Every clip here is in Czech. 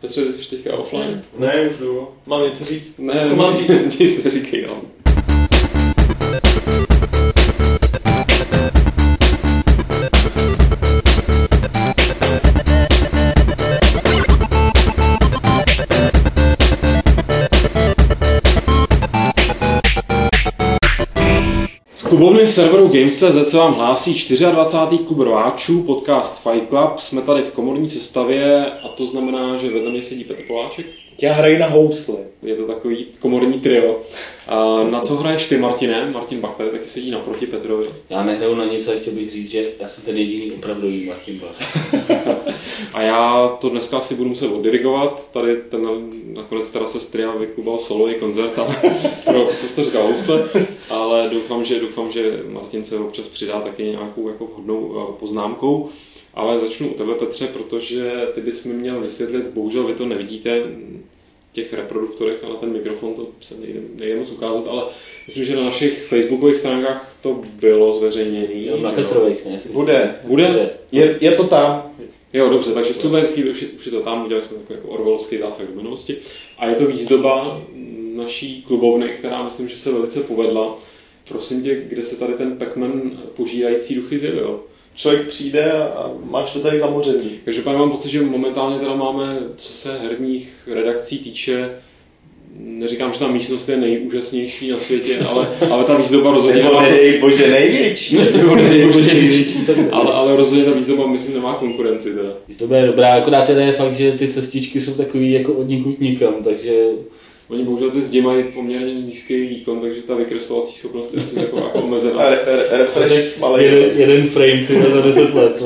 Petře, ty jsi teďka offline. Ne, už jdu. Mám něco říct? Ne, Co mám říct? Nic neříkej no. Klubovny serveru Games.cz se vám hlásí 24. klub rváčů, podcast Fight Club. Jsme tady v komorní sestavě a to znamená, že vedle mě sedí Petr Poláček. Já hraji na housle. Je to takový komorní trio. A na co hraješ ty, Martine? Martin Bach tady taky sedí naproti Petrovi. Já nehraju na nic, ale chtěl bych říct, že já jsem ten jediný opravdový Martin Bach. A já to dneska asi budu muset oddirigovat. Tady ten nakonec teda se stria vyklubal solový koncert, ale pro, co jste říkal, housle. Ale doufám, že, doufám, že Martin se občas přidá taky nějakou jako vhodnou eh, poznámkou. Ale začnu u tebe, Petře, protože ty bys mi měl vysvětlit, bohužel vy to nevidíte těch reproduktorech a na ten mikrofon to se nejde, nejde moc ukázat, ale myslím, že na našich facebookových stránkách to bylo zveřejněné. Na? Petrových, ne? Bude. Bude? Je, je to tam. Jo, dobře, takže v tuhle chvíli už, je- už je to tam, udělali jsme takový jako orwellovský zásah do minulosti. A je to výzdoba naší klubovny, která myslím, že se velice povedla. Prosím tě, kde se tady ten Pac-Man požírající duchy zjevil? Člověk přijde a, máš to tady zamořený. Každopádně mám pocit, že momentálně teda máme, co se herních redakcí týče, neříkám, že ta místnost je nejúžasnější na světě, ale, ale ta výzdoba rozhodně Nebo nemá, nedej bože největší. nebo nedej bože největší. ale, ale rozhodně ta výzdoba, myslím, nemá konkurenci teda. Výzdoba je dobrá, akorát teda je fakt, že ty cestičky jsou takový jako od nikud nikam, takže Oni bohužel ty zdi mají poměrně nízký výkon, takže ta vykreslovací schopnost je asi taková jako A omezená. re, re, refresh malý. jeden, jeden frame ty za 10 let.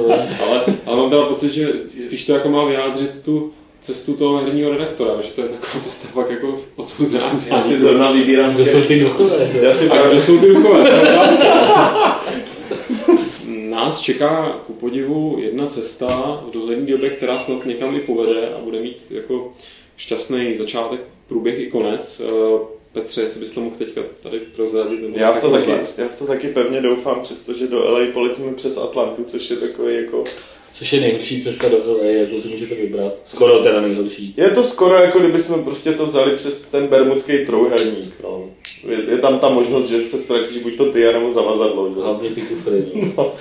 Ale, ale mám teda pocit, že spíš to jako má vyjádřit tu cestu toho herního redaktora, že to je taková cesta fakt jako odsouzená. Já si zrovna vybírám. Kdo jsou ty duchové? Já si A kdo jsou ty duchové? Nás čeká ku podivu jedna cesta v dohledné době, která snad někam i povede a bude mít jako šťastný začátek, průběh i konec. Eh, Petře, jestli bys to mohl teďka tady prozradit? nebo Já v, to taky, já v to taky pevně doufám, přestože do LA poletíme přes Atlantu, což je takový jako... Což je nejhorší cesta do LA, jako si můžete vybrat. Skoro teda nejhorší. Je to skoro jako kdybychom prostě to vzali přes ten bermudský trouhelník. No. Je, je, tam ta možnost, že se ztratíš buď to ty, anebo zavazadlo. Že? Hlavně ty kufry. No. No.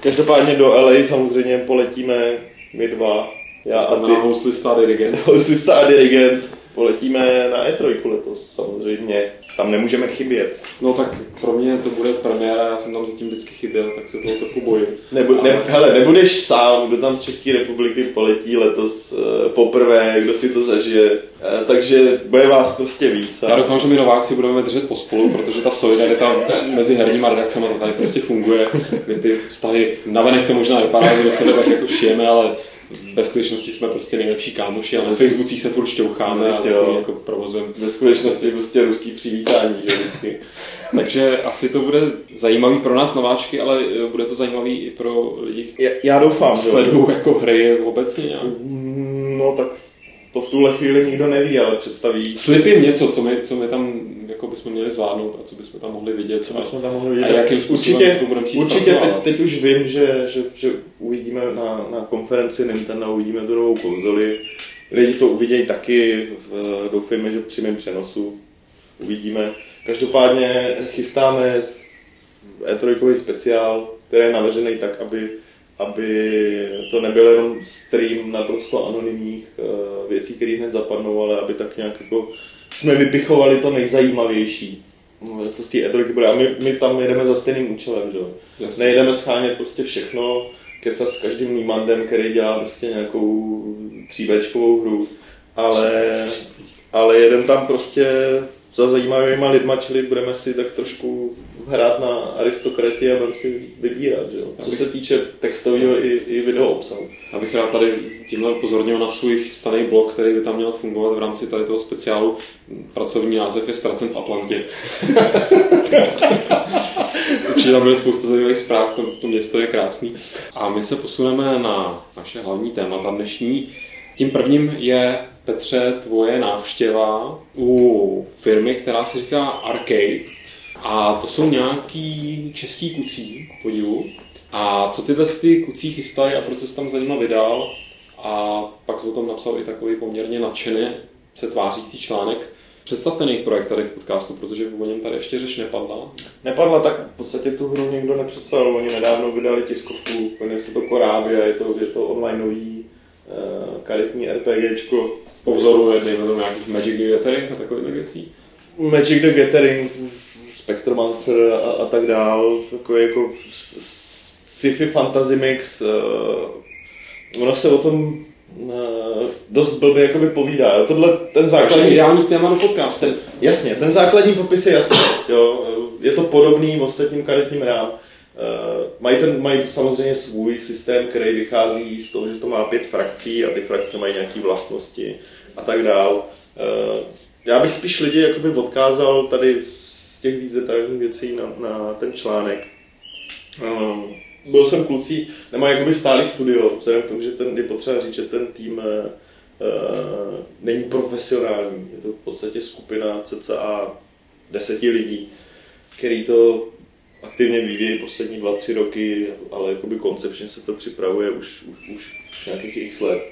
Každopádně do LA samozřejmě poletíme my dva. Já To a znamená ty, houslista dirigent. hosista a dirigent. Poletíme na E3 letos samozřejmě. Tam nemůžeme chybět. No tak pro mě to bude premiéra, já jsem tam zatím vždycky chyběl, tak se toho trochu bojím. Nebu, ne, Ale- hele, nebudeš sám, kdo tam z České republiky poletí letos uh, poprvé, kdo si to zažije. Uh, takže bude vás prostě víc. Já A doufám, že my Nováci budeme držet pospolu, protože ta solidarita mezi herníma redakcemi to tady prostě funguje. My ty vztahy, navenek to možná vypadá, že do sebe tak jako šijeme, ale ve skutečnosti jsme prostě nejlepší kámoši a na Facebookích se furt šťoucháme a Jo. jako provozujeme. ve skutečnosti prostě ruský přivítání, že vždycky. Takže asi to bude zajímavý pro nás nováčky, ale eh, bude to zajímavý i pro lidi, kteří Já, já doufám, sledují jako hry obecně. nějak. Mm, No tak to v tuhle chvíli nikdo neví, ale představí, Slib jim něco, co my, co my tam jako bychom měli zvládnout a co bychom tam mohli vidět. co bychom tam mohli A vidět. jakým způsobem určitě, to budeme chtít určitě teď, teď, už vím, že, že, že uvidíme na, na konferenci Nintendo, uvidíme tu novou konzoli. Lidi to uvidějí taky, v, doufejme, že při mém přenosu uvidíme. Každopádně chystáme E3 speciál, který je navržený tak, aby, aby to nebyl jenom stream naprosto anonymních eh, věcí, které hned zapadnou, ale aby tak nějak jako jsme vypichovali to nejzajímavější, no, co z té E3 bude. A my, my tam jedeme za stejným účelem, že? jo. Jasně. Nejdeme schánět prostě všechno, kecat s každým nímandem, který dělá prostě nějakou tříbečkovou hru, ale, ale jedem tam prostě za zajímavýma lidma, čili budeme si tak trošku hrát na aristokratii a budeme si vybírat, že jo? Co se týče textového i, i video obsahu. Abych rád tady tímhle upozornil na svůj chystaný blog, který by tam měl fungovat v rámci tady toho speciálu. Pracovní název je Ztracen v Atlantě. Určitě tam bude spousta zajímavých zpráv, to, to město je krásný. A my se posuneme na naše hlavní témata dnešní. Tím prvním je, Petře, tvoje návštěva u firmy, která se říká Arcade. A to jsou nějaký český kucí, podivu. A co tyhle ty kucí chystají a proč se tam za nima vydal? a pak jsem o tom napsal i takový poměrně nadšený se tvářící článek. Představ ten jejich projekt tady v podcastu, protože o něm tady ještě řeč nepadla. Nepadla, tak v podstatě tu hru někdo nepřeslal. Oni nedávno vydali tiskovku, jmenuje se to Korábia, je to, je to onlineový uh, karetní RPGčko. Po vzoru, dejme tomu nějakých Magic the Gathering a takových věcí. Magic the Gathering, Spectromancer a, a tak dál, takový jako sci-fi fantasy mix. Uh, ono se o tom uh, dost blbě jakoby povídá. Jo. Tohle, ten základní... Takže ideální téma do podcastu. Jasně, ten základní popis je jasný. Jo. Je to podobný ostatním karetním rám. Uh, mají, ten, mají samozřejmě svůj systém, který vychází z toho, že to má pět frakcí a ty frakce mají nějaké vlastnosti a tak dál. Uh, já bych spíš lidi jakoby odkázal tady z těch víc detailních věcí na, na ten článek. Uh, byl jsem klucí, nemají jakoby stálý studio, vzhledem k tomu, že ten, je potřeba říct, že ten tým není profesionální. Je to v podstatě skupina cca deseti lidí, který to aktivně vyvíjí poslední dva, tři roky, ale jakoby koncepčně se to připravuje už, už, už, už nějakých x let.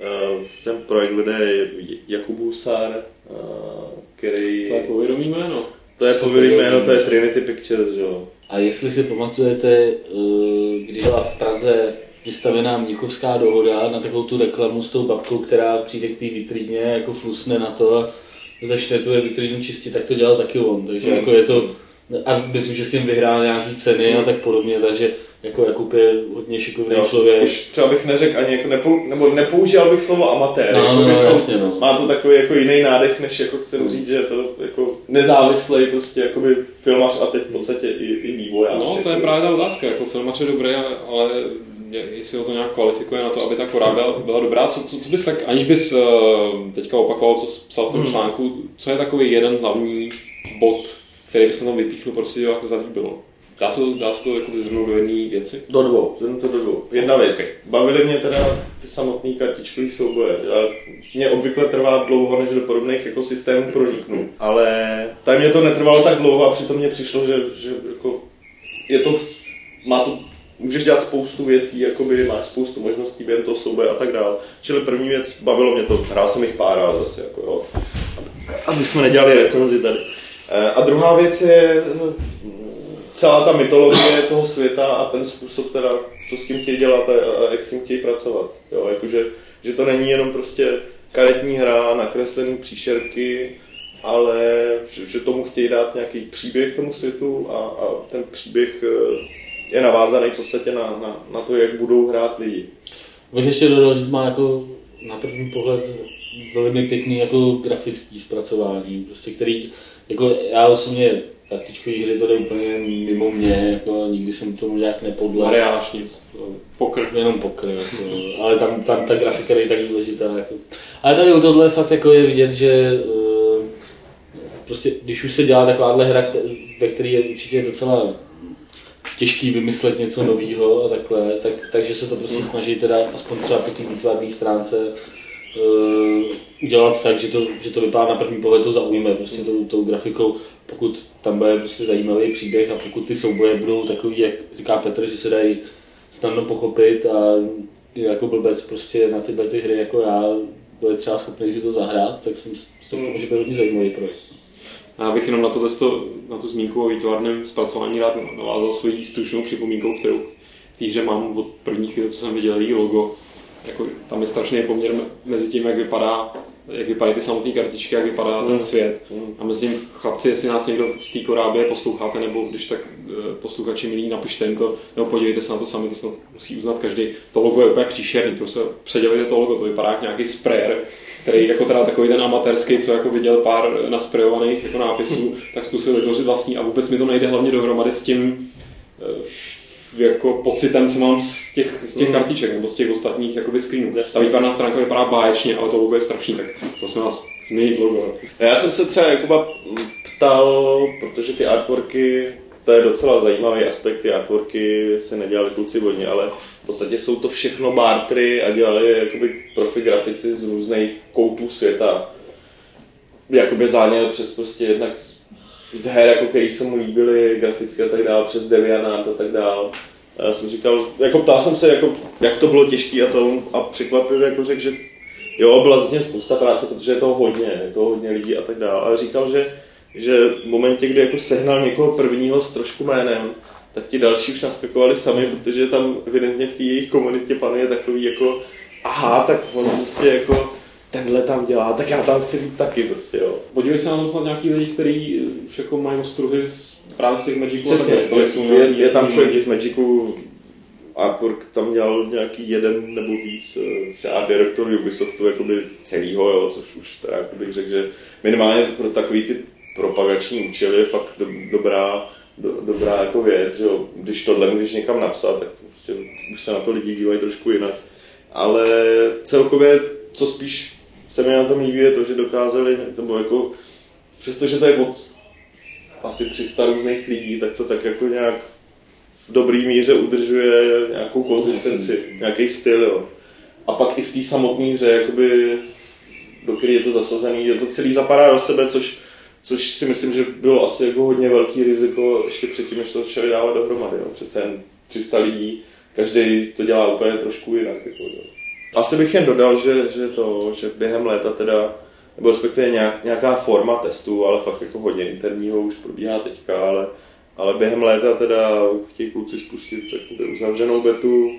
Uh, ten projekt vede Jakub Husar, uh, který... To je povědomý jméno. To je povědomý jméno, to je Trinity Pictures, jo. A jestli si pamatujete, když byla v Praze vystavená Mnichovská dohoda na takovou tu reklamu s tou babkou, která přijde k té vitríně, jako flusne na to a začne tu vitrínu čistit, tak to dělal taky on. Takže mm. jako je to, a myslím, že s tím vyhrál nějaký ceny mm. a tak podobně, takže jako Jakub je hodně šikovný jo, člověk. Už třeba bych neřekl ani jako nepou, nebo nepoužíval bych slovo amatér. No, jako no, no, jasně, no. Má to takový jako jiný nádech, než jako chci říct, že je to jako nezávislý prostě jakoby filmař a teď v podstatě i, i vývojář. No, to jako. je právě ta otázka, jako filmař je dobrý, ale jestli ho to nějak kvalifikuje na to, aby ta kora byla, byla dobrá. Co, co, co bys tak, aniž bys uh, teďka opakoval, co jsi psal v tom hmm. článku, co je takový jeden hlavní bod, který bys tam vypíchnul, proč si to zalíbilo? Dá se to, dá se to jako zhrnout do jedné věci? Do dvou, zhrnu to do dvou. Jedna věc. Okay. Bavily mě teda ty samotné kartičkové souboje. A mě obvykle trvá dlouho, než do podobných ekosystémů proniknu. Ale tady mě to netrvalo tak dlouho a přitom mě přišlo, že, že jako je to, má to můžeš dělat spoustu věcí, jakoby máš spoustu možností během toho souboje a tak dál. Čili první věc, bavilo mě to, hrál jsem jich pár, ale zase jako jo. Aby jsme nedělali recenzi tady. Eh, a druhá věc je celá ta mytologie toho světa a ten způsob teda, co s tím chtějí dělat a jak s tím chtějí pracovat. Jo, jakože, že to není jenom prostě karetní hra, nakreslený příšerky, ale že, že tomu chtějí dát nějaký příběh tomu světu a, a ten příběh eh, je navázaný v podstatě na, na, na to, jak budou hrát lidi. Bych ještě dodal, že má jako na první pohled velmi pěkný jako grafický zpracování, prostě který, jako já osobně kartičkový hry to jde úplně mimo mě, jako nikdy jsem tomu nějak nepodle. Mariáš nic, pokr. Jenom pokr, jako, ale tam, tam ta grafika je tak důležitá. Jako. Ale tady u tohle fakt jako je vidět, že uh, prostě když už se dělá takováhle hra, ve které je určitě docela těžký vymyslet něco nového a takhle, tak, takže se to prostě snaží teda aspoň třeba po té výtvarné stránce udělat tak, že to, že to vypadá na první pohled to zaujme prostě tou, tou grafikou, pokud tam bude prostě zajímavý příběh a pokud ty souboje budou takový, jak říká Petr, že se dají snadno pochopit a jako blbec prostě na tyhle ty hry jako já bude třeba schopný si to zahrát, tak jsem to může být hodně zajímavý projekt. Já bych jenom na, to, na tu zmínku o výtvarném zpracování rád navázal svojí stručnou připomínkou, kterou v té hře mám od první chvíle, co jsem viděl její logo. Jako, tam je strašný poměr mezi tím, jak vypadá jak vypadají ty samotné kartičky, jak vypadá mm. ten svět. Mm. A mezi tím, chlapci, jestli nás někdo z té korábě posloucháte, nebo když tak eh, posluchači milí, napište jim to, nebo podívejte se na to sami, to snad musí uznat každý. To logo je úplně příšerný, prostě předělejte to logo, to vypadá jak nějaký sprayer, který jako teda takový ten amatérský, co jako viděl pár nasprejovaných jako nápisů, tak zkusil vytvořit vlastní a vůbec mi to nejde hlavně dohromady s tím eh, jako pocitem, co mám z těch, z těch mm. kartiček nebo z těch ostatních jakoby screenů. Ta výtvarná stránka vypadá báječně, ale to logo je strašný, tak prosím vás, změnit logo. Já jsem se třeba Jakuba ptal, protože ty artworky to je docela zajímavý aspekt, ty artworky se nedělali kluci vodně, ale v podstatě jsou to všechno bartry a dělali jakoby profi grafici z různých koutů světa. Jakoby záněl přes prostě jednak z her, jako který se mu líbily graficky a tak dále, přes Devianart a tak dále. A já jsem říkal, jako ptal jsem se, jako, jak to bylo těžké a to a překvapivě jako řekl, že jo, byla vlastně spousta práce, protože je toho hodně, je toho hodně lidí a tak dále. Ale říkal, že, že v momentě, kdy jako sehnal někoho prvního s trošku jménem, tak ti další už naskakovali sami, protože tam evidentně v té jejich komunitě panuje takový jako aha, tak on prostě jako tenhle tam dělá, tak já tam chci být taky prostě, jo. Podívej se na tom snad nějaký lidi, kteří už jako mají ostruhy z, právě z těch Magiců. Přesně, a takhle, je, jsou je, je, tam člověk z Magicu, Artwork tam dělal nějaký jeden nebo víc, eh, se art director Ubisoftu jakoby celýho, jo, což už teda jako bych řekl, že minimálně pro takový ty propagační účely je fakt do, dobrá, do, dobrá jako věc, že jo. Když tohle můžeš někam napsat, tak prostě už se na to lidi dívají trošku jinak. Ale celkově, co spíš se mi na tom líbí, je to, že dokázali, nebo jako, přestože to je od asi 300 různých lidí, tak to tak jako nějak v dobrý míře udržuje nějakou konzistenci, nějaký styl, jo. A pak i v té samotné hře, jakoby, do které je to zasazený, že to celý zapadá do sebe, což, což si myslím, že bylo asi jako hodně velký riziko ještě předtím, než to začali dávat dohromady. Jo. Přece jen 300 lidí, každý to dělá úplně trošku jinak. Jako, jo. Asi bych jen dodal, že, že, to, že během léta teda, nebo respektive nějak, nějaká forma testu, ale fakt jako hodně interního už probíhá teďka, ale, ale během léta teda chtějí kluci spustit jakoby uzavřenou betu,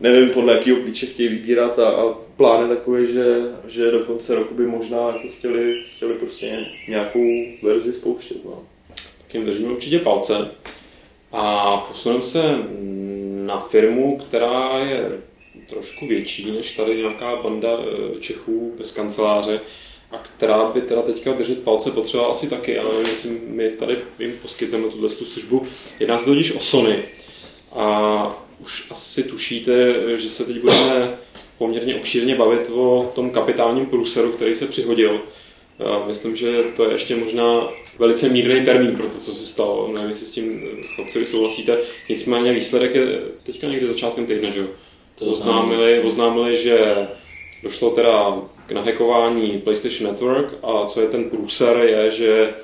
nevím podle jakého klíče chtějí vybírat a, a plán je takový, že, že do konce roku by možná jako chtěli, chtěli prostě nějakou verzi spouštět. No. Tak jim držíme určitě palce. A posuneme se na firmu, která je trošku větší než tady nějaká banda eh, Čechů bez kanceláře a která by teda teďka držet palce potřebovala asi taky, ale nevím, my tady jim poskytneme tuhle tu službu. Jedná se totiž o Sony. A už asi tušíte, že se teď budeme poměrně obšírně bavit o tom kapitálním průseru, který se přihodil. Myslím, že to je ještě možná velice mírný termín pro to, co se stalo. Nevím, jestli s tím chlapci vy souhlasíte. Nicméně výsledek je teďka někdy začátkem týdne, že jo? To Oznámili, oznámili, že došlo teda k nahekování PlayStation Network a co je ten průser je, že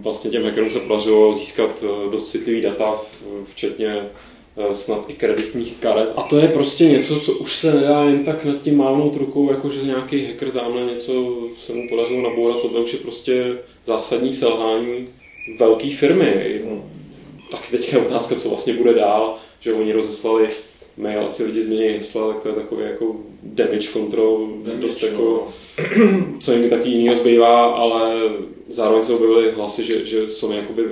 vlastně těm hackerům se podařilo získat eh, dost citlivý data, včetně eh, snad i kreditních karet. A to je prostě něco, co už se nedá jen tak nad tím mávnout rukou, jako že nějaký hacker tamhle něco se mu podařilo nabourat, tohle už je prostě zásadní selhání velké firmy. Tak teďka je otázka, co vlastně bude dál, že oni rozeslali mail, ať si lidi změní hesla, tak to je takový jako damage control, Damage, dost no. jako, co jim taky jinýho zbývá, ale zároveň se objevily hlasy, že, že Sony jakoby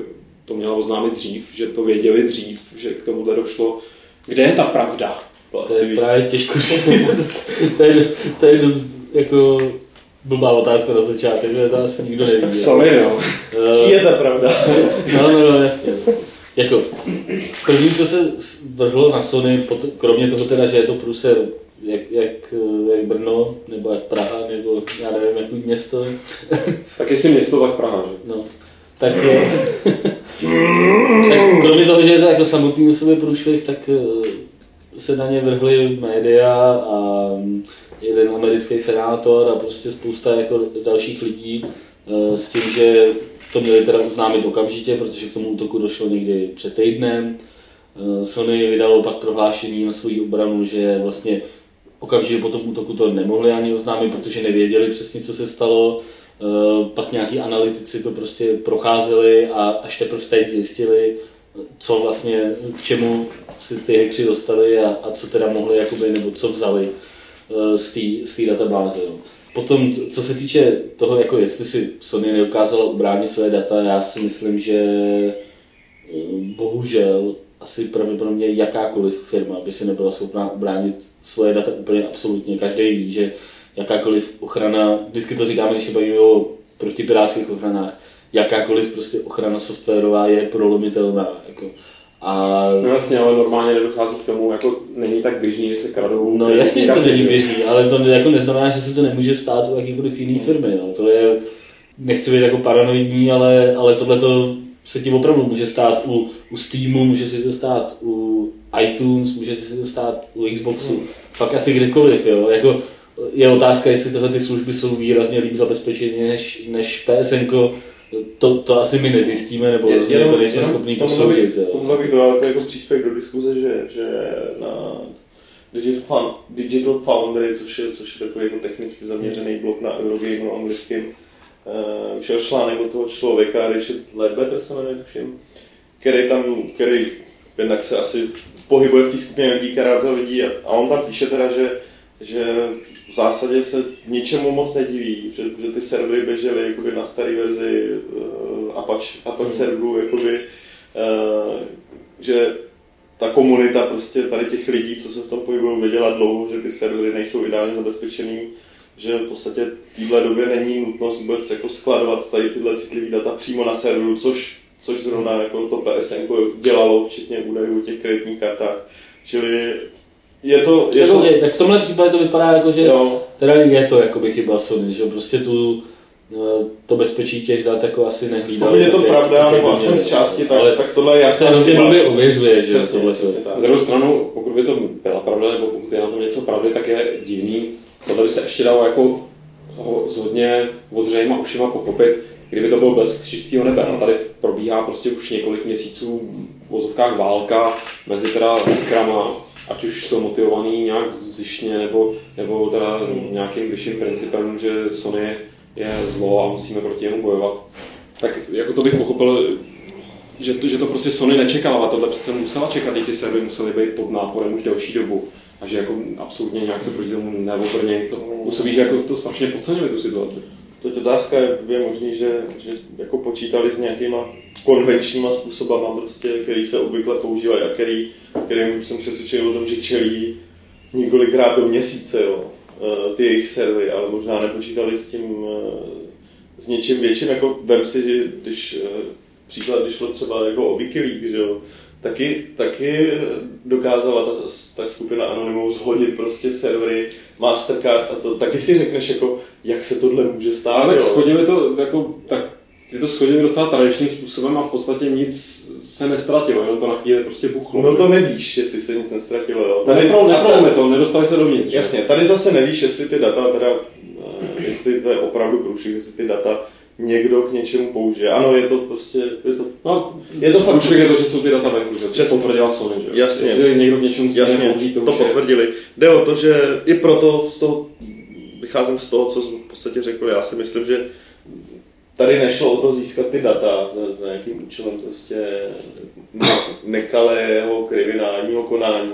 to měla oznámit dřív, že to věděli dřív, že k tomuhle došlo. Kde je ta pravda? To To asi je ví. právě těžko si... to, je, to je dost jako blbá otázka na začátek, že to asi nikdo neví. Tak Sony, no. Eh, Čí je ta pravda? No, no, no, jasně. Jako, první, co se vrhlo na Sony, kromě toho teda, že je to průser jak, jak, jak Brno, nebo jak Praha, nebo já nevím, jaký město, Tak jestli město, tak Praha, že? no, tak, eh, tak kromě toho, že je to jako samotný u sebe průšvih, tak eh, se na ně vrhly média a jeden americký senátor a prostě spousta jako dalších lidí eh, s tím, že to měli teda oznámit okamžitě, protože k tomu útoku došlo někdy před týdnem. Eh, Sony vydalo pak prohlášení na svou obranu, že vlastně okamžitě po tom útoku to nemohli ani oznámit, protože nevěděli přesně, co se stalo. Eh, Pak nějaký analytici to prostě procházeli a až teprve teď zjistili, co vlastně, k čemu si ty hekři dostali a, a co teda mohli, jakoby, nebo co vzali eh, z té databáze. Jo. Potom, co se týče toho, jako jestli si Sony nedokázala ubránit své data, já si myslím, že eh, bohužel asi pravděpodobně jakákoliv firma by si nebyla schopná ubránit svoje data úplně absolutně. Každý ví, že jakákoliv ochrana, vždycky to říkáme, když se bavíme o protipirátských ochranách, jakákoliv prostě ochrana softwarová je prolomitelná. Jako. A No jasně, ale normálně nedochází k tomu, jako není tak běžný, že se kradou. No jasně, že to není běžný, ale to jako neznamená, že se to nemůže stát u jakýkoliv jiný firmy. Jo. To je, nechci být jako paranoidní, ale, ale tohle to se ti opravdu může stát u, u Steamu, může se to stát u iTunes, může se to stát u Xboxu, fakt asi kdekoliv. Jo. Jako, je otázka, jestli tyhle ty služby jsou výrazně líp zabezpečené než, než PSN, to, to asi my nezjistíme, nebo Je- rozhodně to nejsme schopni posoudit. Tomu bych dodal jako, jako příspěvek do diskuze, že, že na Digital, Foundry, což je, což je takový jako technicky zaměřený blok na Eurogameu anglickým, uh, vyšel článek od toho člověka, Richard Ledbetter se jmenuje, tuším, který tam, který jednak se asi pohybuje v té skupině lidí, která to vidí a, a on tam píše teda, že, že v zásadě se ničemu moc nediví, že, že ty servery běžely jakoby na staré verzi uh, Apache, Apache serverů, jakoby, uh, že ta komunita prostě tady těch lidí, co se v tom pohybují, věděla dlouho, že ty servery nejsou ideálně zabezpečený, že v podstatě v téhle době není nutnost vůbec jako skladovat tady tyhle citlivé data přímo na serveru, což, což zrovna jako to PSN dělalo, včetně údajů o těch kreditních kartách. Čili je to... Je Jako, to je, tak v tomhle případě to vypadá jako, že jo, teda je to jakoby chyba Sony, že prostě tu eh, to bezpečí těch dat jako asi nehlídali. pokud je to tak, pravda, tak, jak nebo by aspoň z části, tak, ale tak tohle je se jasná hrozně blbě ověřuje, že Přesně, tohle přesně Na druhou stranu, pokud by to byla pravda, nebo pokud je na tom něco pravdy, tak je divný. Tohle by se ještě dalo jako ho- s hodně odřejma ušima pochopit, kdyby to byl bez čistého nebe. A tady probíhá prostě už několik měsíců v vozovkách válka mezi teda hackerama, ať už jsou motivovaný nějak zjištně, nebo, nebo teda nějakým vyšším principem, že Sony je zlo a musíme proti němu bojovat. Tak jako to bych pochopil, že to, že to prostě Sony nečekala, ale tohle přece musela čekat, i ty servery musely být pod náporem už delší dobu. A že jako absolutně nějak se proti tomu neobrně, to působí, že jako to strašně podceňuje tu situaci. Je otázka, jak je možný, že, že jako počítali s nějakýma konvenčníma způsobama, prostě, který se obvykle používají a který, kterým jsem přesvědčený o tom, že čelí několikrát do měsíce jo, eh, ty jejich servery, ale možná nepočítali s tím, eh, s něčím větším, jako vem si, že když eh, příklad, když šlo třeba jako o Wikileaks, že jo, taky, taky dokázala ta, ta skupina Anonymous zhodit prostě servery Mastercard a to taky si řekneš jako, jak se tohle může stát, Ale tak jo. schodili to jako, tak ty to schodili docela tradičním způsobem a v podstatě nic se nestratilo, jenom to na chvíli prostě buchlo. No to nevíš, jestli se nic nestratilo, jo. Tady, a neprolome to, nedostali se dovnitř. že? Jasně, tady zase nevíš, jestli ty data, teda, eh, jestli to je opravdu průšvih, jestli ty data někdo k něčemu použije. Ano, je to prostě, je to, No, je to fakt, je to, že jsou ty data venku, že to Přesně. potvrdila Sony, že? Jasně. Jestli někdo k něčemu jasně, použít, to, to už je- potvrdili. Jde o to, že i proto z toho, vycházím z toho, co jsem v podstatě řekl, já si myslím, že tady nešlo o to získat ty data za, za nějakým účelem prostě ne, nekalého kriminálního konání,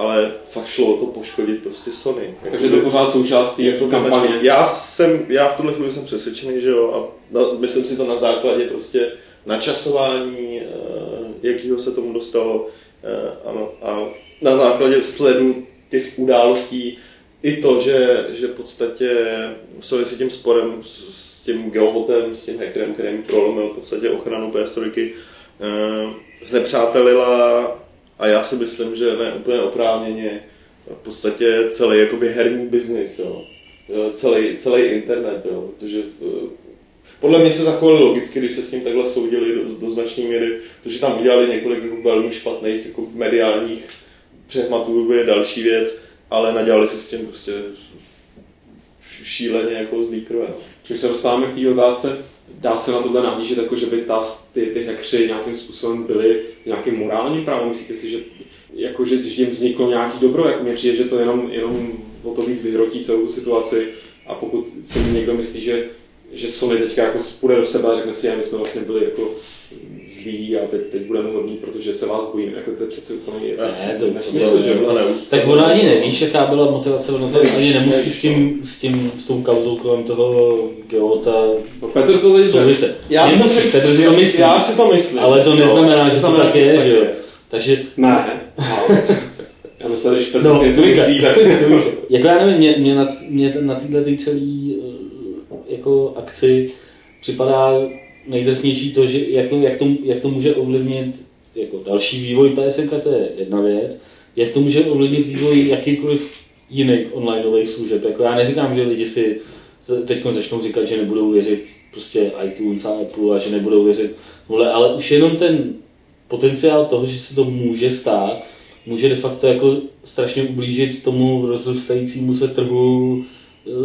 ale fakt šlo o to poškodit prostě Sony. Takže to pořád součást té jako kampaně. Já jsem, já v tuhle chvíli jsem přesvědčený, že jo, a na, myslím si to na základě prostě načasování, uh, jakýho se tomu dostalo uh, ano, a na základě sledu těch událostí i to, že, že v podstatě Sony si tím sporem s, s tím geobotem, s tím hackerem, který mi prolomil v podstatě ochranu PS3, uh, znepřátelila a já si myslím, že ne úplně oprávněně v podstatě celý jakoby herní biznis, jo. Celý, celý internet, jo. protože eh, podle mě se zachovali logicky, když se s ním takhle soudili do, do značné míry, protože tam udělali několik jako velmi špatných jako mediálních přehmatů, je další věc, ale nadělali si s tím prostě šíleně jako zlý krve. no. Když se dostáváme k té otázce, dá se na tohle nahlížet, jako že by ta, ty, ty hackři nějakým způsobem byli nějakým morálním právem? Myslíte si, že, jako, že, že jim vzniklo nějaký dobro? Jako mně přijde, že to jenom, jenom o to víc vyhrotí celou tu situaci a pokud si někdo myslí, že, že Sony teďka jako spůjde do sebe a řekne si, že my jsme vlastně byli jako zlí a teď, teď budeme hodní, protože se vás bojíme. Jako to je přece úplně Ne, to- nesmysl, to- že jo? to ne, Tak ona ani nevíš, jaká byla motivace, ono to Nevíš, ani nemusí nevíš, s tím, s tím, s tou kauzou kolem toho Geota No, Petr to teď řekl. souviset. Já, jsem Nemusí, si, Petr si to myslí. já si to myslím. Ale to No, neznamená, že to tak je, že jo. Takže Ne. Já myslel, že Petr No, si něco myslí, tak Jako já nevím, mě, mě na, mě na celý jako akci připadá nejdrsnější to, že jako, jak, to, jak to může ovlivnit jako další vývoj PSNK, to je jedna věc, jak to může ovlivnit vývoj jakýkoliv jiných onlineových služeb. Jako já neříkám, že lidi si teď začnou říkat, že nebudou věřit prostě iTunes a Apple a že nebudou věřit tohle, ale už jenom ten potenciál toho, že se to může stát, může de facto jako strašně ublížit tomu rozrůstajícímu se trhu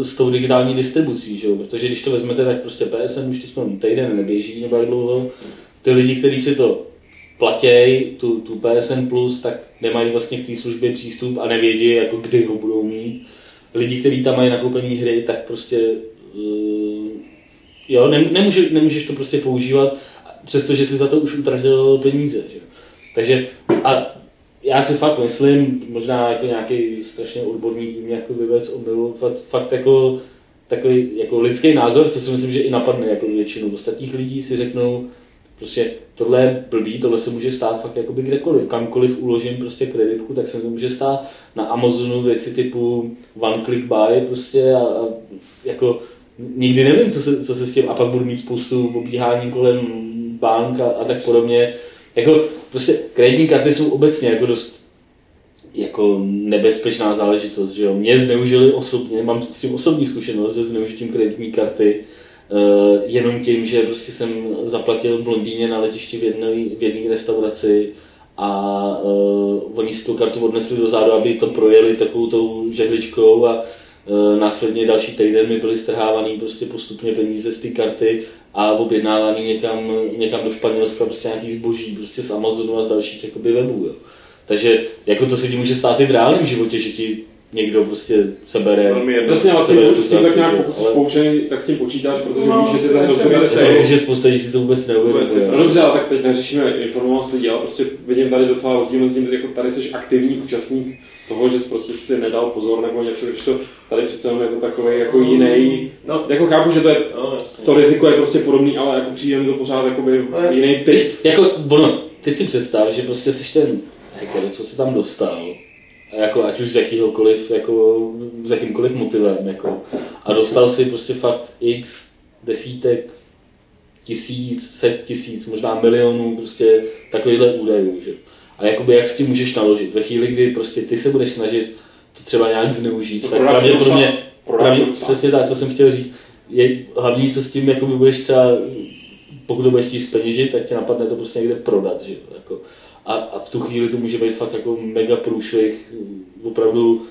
s tou digitální distribucí, že jo? protože když to vezmete, tak prostě PSN už teď týden neběží nebo jak dlouho. Ty lidi, kteří si to platějí, tu, tu PSN+, Plus, tak nemají vlastně k té službě přístup a nevědí, jako kdy ho budou mít. Lidi, kteří tam mají nakoupené hry, tak prostě uh, jo, ne, nemůže, nemůžeš to prostě používat, přestože si za to už utratil peníze. Že? Takže a já si fakt myslím, možná jako nějaký strašně odborník mě jako vyvec omylu, fakt, fakt jako takový jako lidský názor, co si myslím, že i napadne jako většinu ostatních lidí, si řeknou, prostě tohle je blbý, tohle se může stát fakt jakoby kdekoliv, kamkoliv uložím prostě kreditku, tak se to může stát na Amazonu věci typu one click buy prostě a, a jako nikdy nevím, co se, co se s tím, a pak budu mít spoustu obíhání kolem bank a, a tak podobně. Jako prostě kreditní karty jsou obecně jako dost jako nebezpečná záležitost, že jo. Mě zneužili osobně, mám s tím osobní zkušenost se zneužitím kreditní karty, uh, jenom tím, že prostě jsem zaplatil v Londýně na letišti v jedné, v restauraci a uh, oni si tu kartu odnesli do zádu, aby to projeli takovou tou žehličkou a následně další týden mi byly strhávaný prostě postupně peníze z té karty a objednávání někam, někam do Španělska prostě nějaký zboží, prostě z Amazonu a z dalších jakoby webů. Jo. Takže jako to se ti může stát i v reálném životě, že ti někdo prostě sebere. Jasně, vlastně s tím tak nějak pokud ale... tak s tím počítáš, protože no, víš, že ty tady rozhodně Myslím že spousta lidí si to vůbec neuvědomuje. No dobře, ale tak teď neřešíme informovanost lidí, ale prostě vidím tady docela rozdíl mezi tím, jako tady jsi aktivní účastník toho, že jsi prostě si nedal pozor nebo něco, když to tady přece je to takový jako jiný. No, jako chápu, že to, je, no, to riziko je prostě podobný, ale jako přijde mi to pořád jakoby no, jiný typ. Jako, ono, teď si představ, že prostě jsi ten hacker, co se tam dostal, jako ať už z jakýhokoliv, jako s jakýmkoliv motivem, jako, a dostal si prostě fakt x desítek, tisíc, set tisíc, možná milionů prostě takovýhle údajů, že? A jakoby jak s tím můžeš naložit? Ve chvíli, kdy prostě ty se budeš snažit to třeba nějak zneužít, to tak pravděpodobně, pravdě, přesně tak, to jsem chtěl říct, je hlavní, co s tím jakoby budeš třeba, pokud to budeš chtít speněžit, tak tě napadne to prostě někde prodat, že? Jako, a, a v tu chvíli to může být fakt jako mega průšvih, opravdu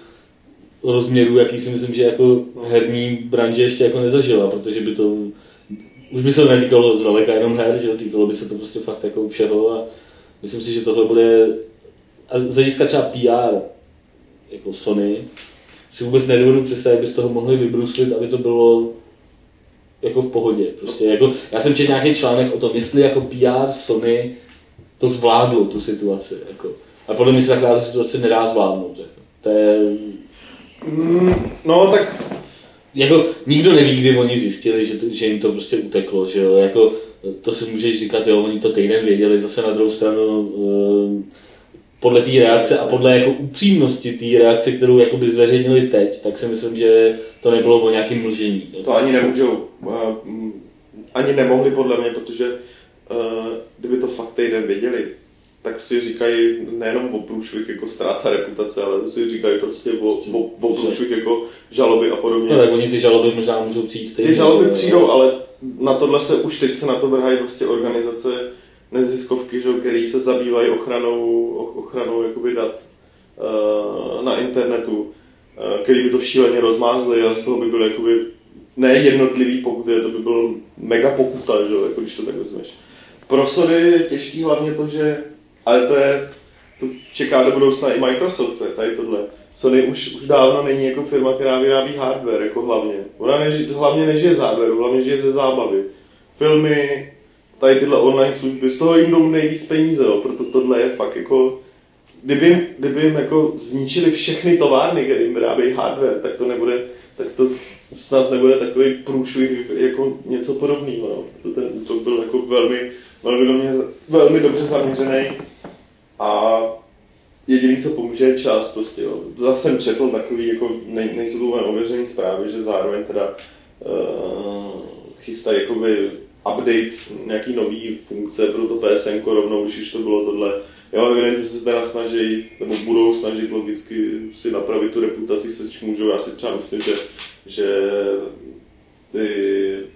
rozměru, jaký si myslím, že jako herní branže ještě jako nezažila, protože by to už by se to netýkalo zdaleka jenom her, že týkalo by se to prostě fakt jako všeho a myslím si, že tohle bude a z hlediska třeba PR jako Sony si vůbec nedovedu představit, aby z toho mohli vybruslit, aby to bylo jako v pohodě. Prostě jako, já jsem četl nějaký článek o tom, jestli jako PR Sony to zvládlo, tu situaci. Jako. A podle mě se taková situace nedá zvládnout. Jako. To je... Mm, no, tak... Jako, nikdo neví, kdy oni zjistili, že, to, že jim to prostě uteklo, že jo, jako, to si můžeš říkat, jo, oni to týden věděli, zase na druhou stranu, uh, podle té reakce a podle jako upřímnosti té reakce, kterou jakoby zveřejnili teď, tak si myslím, že to nebylo o nějakým mlžení. To ani nemůžou, uh, ani nemohli podle mě, protože Eh, kdyby to fakt týden věděli, tak si říkají nejenom o průšvih jako ztráta reputace, ale si říkají prostě o, o, o průšvih jako žaloby a podobně. No tak oni ty žaloby možná můžou přijít stejně. Ty žaloby přijdou, ale na tohle se už teď se na to vrhají prostě organizace neziskovky, že, které se zabývají ochranou, ochranou jakoby dat uh, na internetu, uh, který by to šíleně rozmázli a z toho by byly jakoby ne jednotlivý pokuty, to by bylo mega pokuta, že, jako když to tak vezmeš. Pro Sony je těžký hlavně to, že, ale to je, to čeká do budoucna i Microsoft, to je tady tohle. Sony už, už dávno není jako firma, která vyrábí hardware, jako hlavně. Ona neži, hlavně nežije z hardware, hlavně žije ze zábavy. Filmy, tady tyhle online služby, z toho jim jdou nejvíc peníze, jo, proto tohle je fakt jako kdyby, kdyby jim jako zničili všechny továrny, které jim vyrábějí hardware, tak to nebude, tak to snad nebude takový průšvih jako něco podobného. No. To ten útok byl jako velmi, velmi, velmi, velmi dobře zaměřený a jediný, co pomůže, je čas prostě. Jo. Zase jsem četl takový, jako nej, nejsou to ověřené zprávy, že zároveň teda uh, chystají jakoby update nějaký nový funkce pro to PSN rovnou, když už to bylo tohle Jo, evidentně se teda snaží, nebo budou snažit logicky si napravit tu reputaci, se můžou. Já si třeba myslím, že, že ty,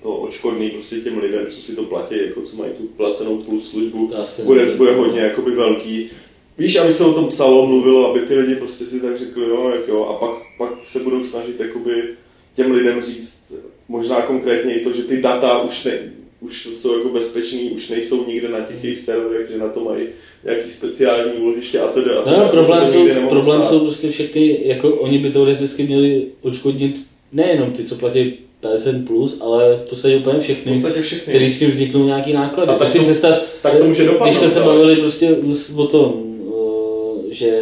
to očkodný prostě těm lidem, co si to platí, jako co mají tu placenou plus službu, bude, bude hodně jakoby velký. Víš, aby se o tom psalo, mluvilo, aby ty lidi prostě si tak řekli, jo, jak jo, a pak, pak se budou snažit jakoby těm lidem říct možná konkrétně i to, že ty data už, ne, už jsou jako bezpečný, už nejsou nikde na těch jejich serverech, že na to mají nějaký speciální úložiště a tedy. A No, tedy, problém, jsou, problém stát. jsou prostě všechny, jako oni by teoreticky měli odškodnit nejenom ty, co platí PSN+, plus, ale v podstatě úplně V všechny, podstatě všechny. který s tím vzniknou nějaký náklady. A tak tak si představ, tak to může když dopadnout, jsme se ale- bavili prostě o tom, eh, že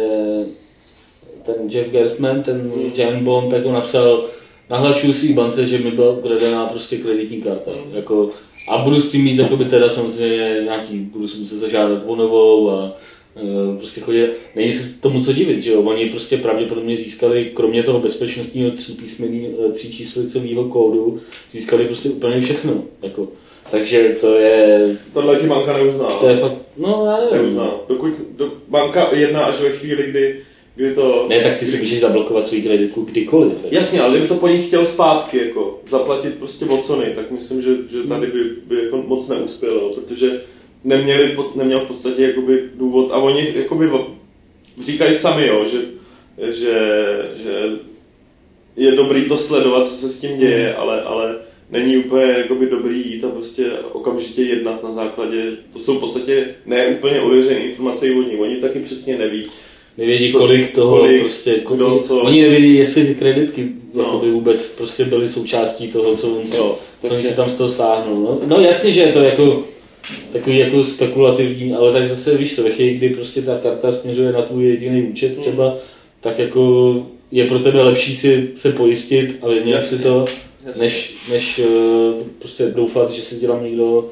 ten Jeff Gerstmann, ten Hmm. Giant Bomb, jako napsal, nahlašuju svý bance, že mi byla ukradená prostě kreditní karta. Hmm. Jako, a budu s tím mít jakoby teda samozřejmě nějaký, budu si muset zažádat o novou a eh, prostě chodí, není se tomu co divit, že jo, oni prostě pravděpodobně získali, kromě toho bezpečnostního třípísmení, eh, tříčíslicového kódu, získali prostě úplně všechno, jako, takže to je, Tohle ti banka neuzná. to je fakt, no já nevím. Neuzná. Dokud do, banka jedná až ve chvíli, kdy, kdy to... Ne, tak ty si můžeš zablokovat svůj kreditku kdykoliv. jako. Jasně, ale kdyby to po nich chtěl zpátky, jako zaplatit prostě od Sony, tak myslím, že, že tady by, by jako moc neuspělo, protože neměli, pod- neměl v podstatě jakoby důvod, a oni jakoby říkají sami, jo, že, že, že je dobrý to sledovat, co se s tím děje, ale, ale není úplně jakoby dobrý jít a prostě okamžitě jednat na základě, to jsou v podstatě ne úplně ověřené informace i od nich, oni taky přesně neví. Nevědí, Co- kolik toho kolik, prostě, kolik, kdo co- oni nevědí, jestli ty kreditky No. jakoby vůbec prostě byly součástí toho, co, on, Jo, co oni si tam z toho stáhnou. No, no jasně, že je to jako takový jako spekulativní, ale tak zase víš co, ve chvíli, kdy prostě ta karta směřuje na tvůj jediný účet Hmm. třeba, tak jako je pro tebe lepší si se pojistit a vyměnit si to, Jasně. než, než eh, prostě doufat, že si dělám někdo,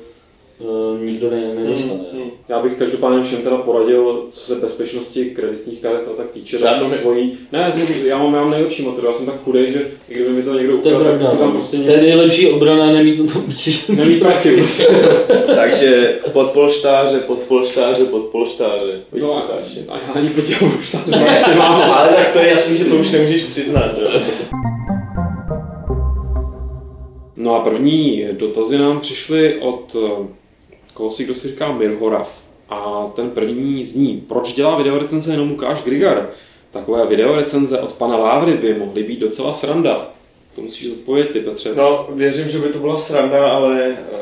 nikdo ne, nedostane. Hmm, hmm. Já bych každopádně všem teda poradil, co se bezpečnosti kreditních karet a tak týče, tak ne- svojí... Ne, to- já mám, já mám nejlepší motor, já jsem tak chudej, že i kdyby mi to někdo To ukradl, tak pravda. si tam no. prostě To je nic... nejlepší obrana nemít na to určitě. Nemít prachy prostě. Takže podpolštáře, podpolštáře, podpolštáře. Vidíš, No a, a já ani proti tomu už tam nic nemám. Ale tak to je jasný, že to už nemůžeš přiznat, jo. No a první dotazy nám přišly od eh, koho si kdo si říká Mirhorav. A ten první zní, proč dělá videorecenze jenom Lukáš Grigar? Takové videorecenze od pana Vávry by mohly být docela sranda. To musíš odpovědět ty, Petře. No, věřím, že by to byla sranda, ale uh,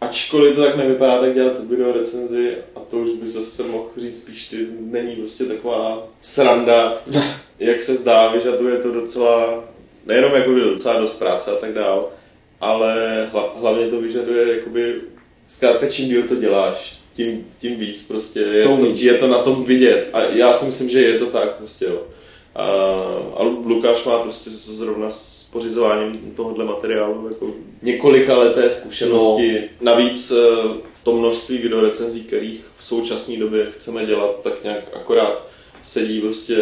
ačkoliv to tak nevypadá, tak dělat video recenzi a to už by zase mohl říct spíš ty, není prostě taková sranda, jak se zdá, vyžaduje to docela, nejenom jako docela dost práce a tak dál, ale hla, hlavně to vyžaduje jakoby, zkrátka čím díl to děláš, tím, tím víc prostě je To to, je to na tom vidět a já si myslím, že je to tak prostě jo. A, a Lukáš má prostě zrovna s pořizováním tohohle materiálu jako několika leté zkušenosti. No. Navíc eh, to množství videorecenzí, kterých v současné době chceme dělat, tak nějak akorát sedí prostě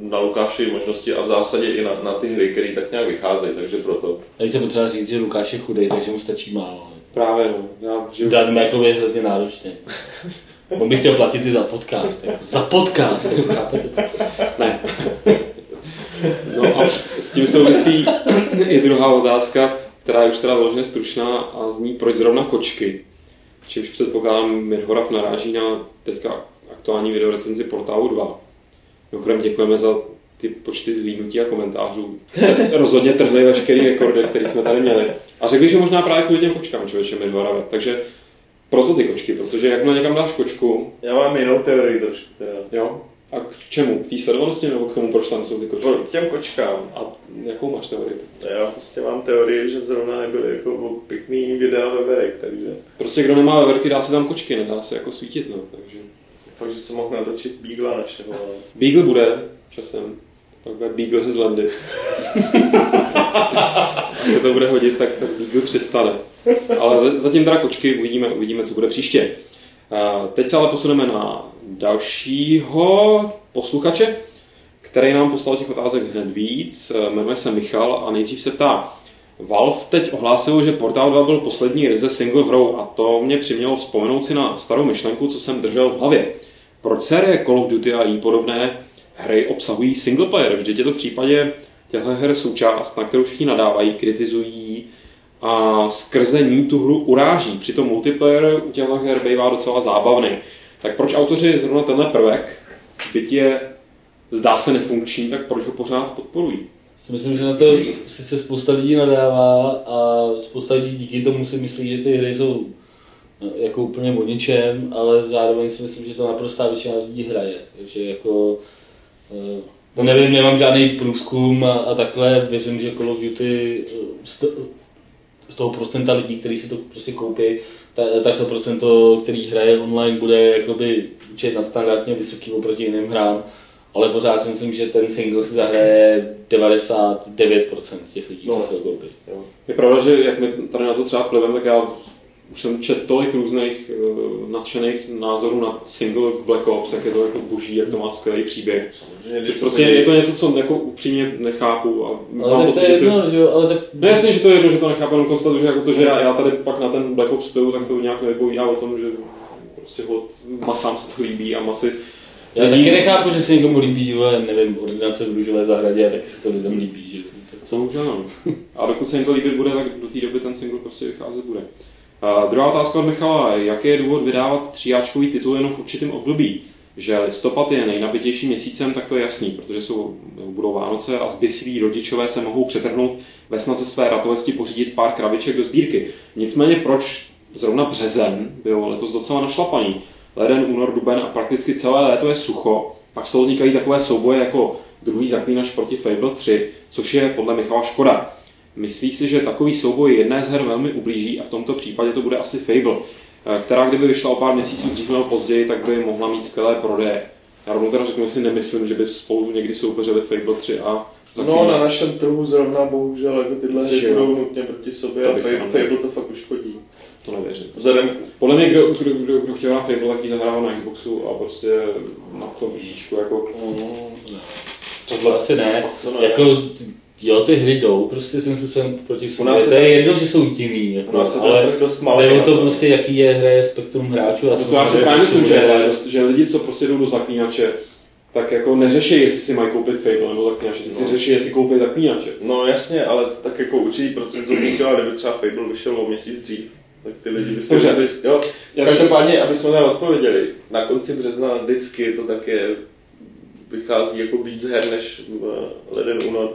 na Lukášovy možnosti a v zásadě i na, na ty hry, které tak nějak vycházejí, takže proto. Tady se potřeba říct, že Lukáš je chudej, takže mu stačí málo. Právě, no. Já žiju... Dát mi jako je hrozně náročně. On by chtěl platit i za podcast. Jako. Za podcast, jako, chápete? Ne. No a s tím souvisí i druhá otázka, která je už teda vyloženě stručná a zní, proč zrovna kočky. Čímž předpokládám, Mirhorav naráží na teďka aktuální videorecenzi Portálu 2. Mimochodem děkujeme za ty počty zhlídnutí a komentářů. Rozhodně trhly veškerý rekordy, který jsme tady měli. A řekli, že možná právě kvůli těm kočkám, člověče Mirhorave. Takže proto ty kočky, protože jakmile někam dáš kočku, Já mám jinou teorii trošku teda. jo, a k čemu? K té sledovanosti nebo k tomu, proč tam jsou ty kočky? K těm kočkám. A jakou máš teorii? Já prostě mám teorii, že zrovna nebyly jako pěkný videa veverek, takže Prostě kdo nemá veverky, dá si tam kočky, nedá se jako svítit, no. Takže fakt, že jsem mohl natočit Beagla našeho. ale- Beagle bude časem. Pak bude Beagle z Landy. Až se to bude hodit, tak, tak Beagle přestane. Ale za- zatím teda kočky, uvidíme, uvidíme, co bude příště. Teď se ale posuneme na dalšího posluchače, který nám poslal těch otázek hned víc. Jmenuje se Michal a nejdřív se ptá, Valve teď ohlásil, že Portal 2 byl poslední ryze single hrou a to mě přimělo vzpomenout si na starou myšlenku, co jsem držel v hlavě. Proč série Call of Duty a jí podobné hry obsahují single player? Vždyť je to v případě těchto her součást, na kterou všichni nadávají, kritizují a skrze ní tu hru uráží. Přitom multiplayer u těchto her bývá docela zábavný. Tak proč autoři zrovna tenhle prvek, byť je zdá se nefunkční, tak proč ho pořád podporují? si myslím, že na to sice spousta lidí nadává a spousta lidí díky tomu si myslí, že ty hry jsou no, jako úplně o ničem, ale zároveň si myslím, že to naprostá většina lidí hraje. Takže jako, no nevím, nemám žádný průzkum a, a takhle, věřím, že Call of Duty eh, z, z toho procenta lidí, kteří si to prostě koupí, tak, tak to procento, který hraje online, bude jakoby určitě nadstandardně vysoký oproti jiným hrám. Ale pořád si myslím, že ten single si zahraje 99% těch lidí, no, co se koupí. Je pravda, že jak my tady na to třeba plivem, tak já už jsem četl tolik různých uh, nadšených názorů na single Black Ops, jak je to jako boží, jak to má skvělý příběh. Samozřejmě, prostě je to něco, co jako upřímně nechápu a ale mám pocit, že, jedno, to... že jo, ale tak... No jasně, že to je jedno, že to nechápu, jenom konstatuju, že jako to, že já, já, tady pak na ten Black Ops pilu, tak to nějak nevypovídá o tom, že prostě hod masám se to líbí a masy já taky nechápu, že se někomu líbí, vole, nevím, ordinace v růžové zahradě a taky se to lidem líbí, že tak co může ano. A dokud se jim to líbit bude, tak do té doby ten single prostě vycházet bude. A druhá otázka od Michala. Jaký je důvod vydávat tříáčkový titul jenom v určitém období? Že listopad je nejnabitějším měsícem, tak to je jasný, protože jsou, budou Vánoce a zběsiví rodičové se mohou přetrhnout ve snaze své ratovosti pořídit pár krabiček do sbírky. Nicméně proč zrovna březen byl letos docela našlapaný? leden, únor, duben a prakticky celé léto je sucho, pak z toho vznikají takové souboje jako druhý zaklínač proti Fable 3, což je podle Michala škoda. Myslí si, že takový souboj jedné z her velmi ublíží a v tomto případě to bude asi Fable, eh, která kdyby vyšla o pár měsíců dřív nebo později, tak by mohla mít skvělé prodeje. Já rovnou teda řeknu, že si nemyslím, že by spolu někdy soupeřili Fable 3 a Zaklínač. No, na našem trhu zrovna bohužel jako tyhle hry budou nutně proti sobě a Fable to fakt uškodí. To nevěřím. Vzhledem... Podle mě, kdo, kdo, kdo, kdo chtěl na Fable, tak ji zahrál na Xboxu a prostě na tom PC jako... Mm, tohle asi ne. ne. Jako, jo, ty hry jdou prostě jsem se proti sobě. To je jedno, že jsou divný, jako, ale dost malý, to prostě, jaký je hraje spektrum hráčů. A no to já si právě myslím, že, že lidi, co prostě jdou do zaklínače, tak jako neřeší, jestli si mají koupit Fable nebo zaklínače, ty si no. řeší, jestli koupit zaklínače. No jasně, ale tak jako určitý procent, co jsem chtěla, kdyby třeba Fable vyšel o měsíc dřív, tak ty lidi by se řekli, jo. Každopádně, aby jsme tam odpověděli, na konci března vždycky to tak je, vychází jako víc her než leden, únor,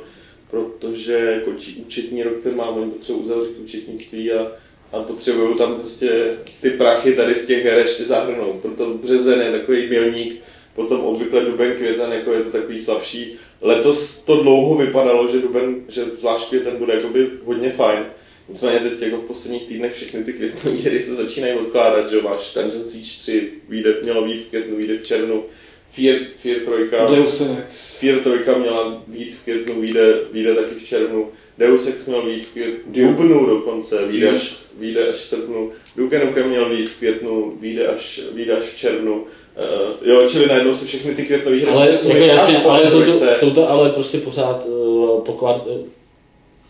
protože jako účetní rok firma, oni potřebují uzavřít účetnictví a, a potřebují tam prostě ty prachy tady z těch her ještě zahrnout. Proto březen je takový milník, potom obvykle duben, květen, jako je to takový slabší. Letos to dlouho vypadalo, že duben, že zvlášť květen bude jakoby hodně fajn. Nicméně teď jako v posledních týdnech všechny ty květnové hry se začínají odkládat, že máš Dungeon Siege 3, vyjde, mělo být v květnu, vyjde v červnu, Fear, Fear 3, Deus Ex. Fear 3 měla být v květnu, vyjde, vyjde taky v červnu, Deus Ex měl být v dubnu dokonce, vyjde až, vyjde až v srpnu, Duke Nukem měl být v květnu, vyjde až, vyjde až v červnu, uh, jo, čili najednou se všechny ty květnové hry ale, jako jasně, ale jsou to, jsou to ale prostě pořád uh, pokvad, uh,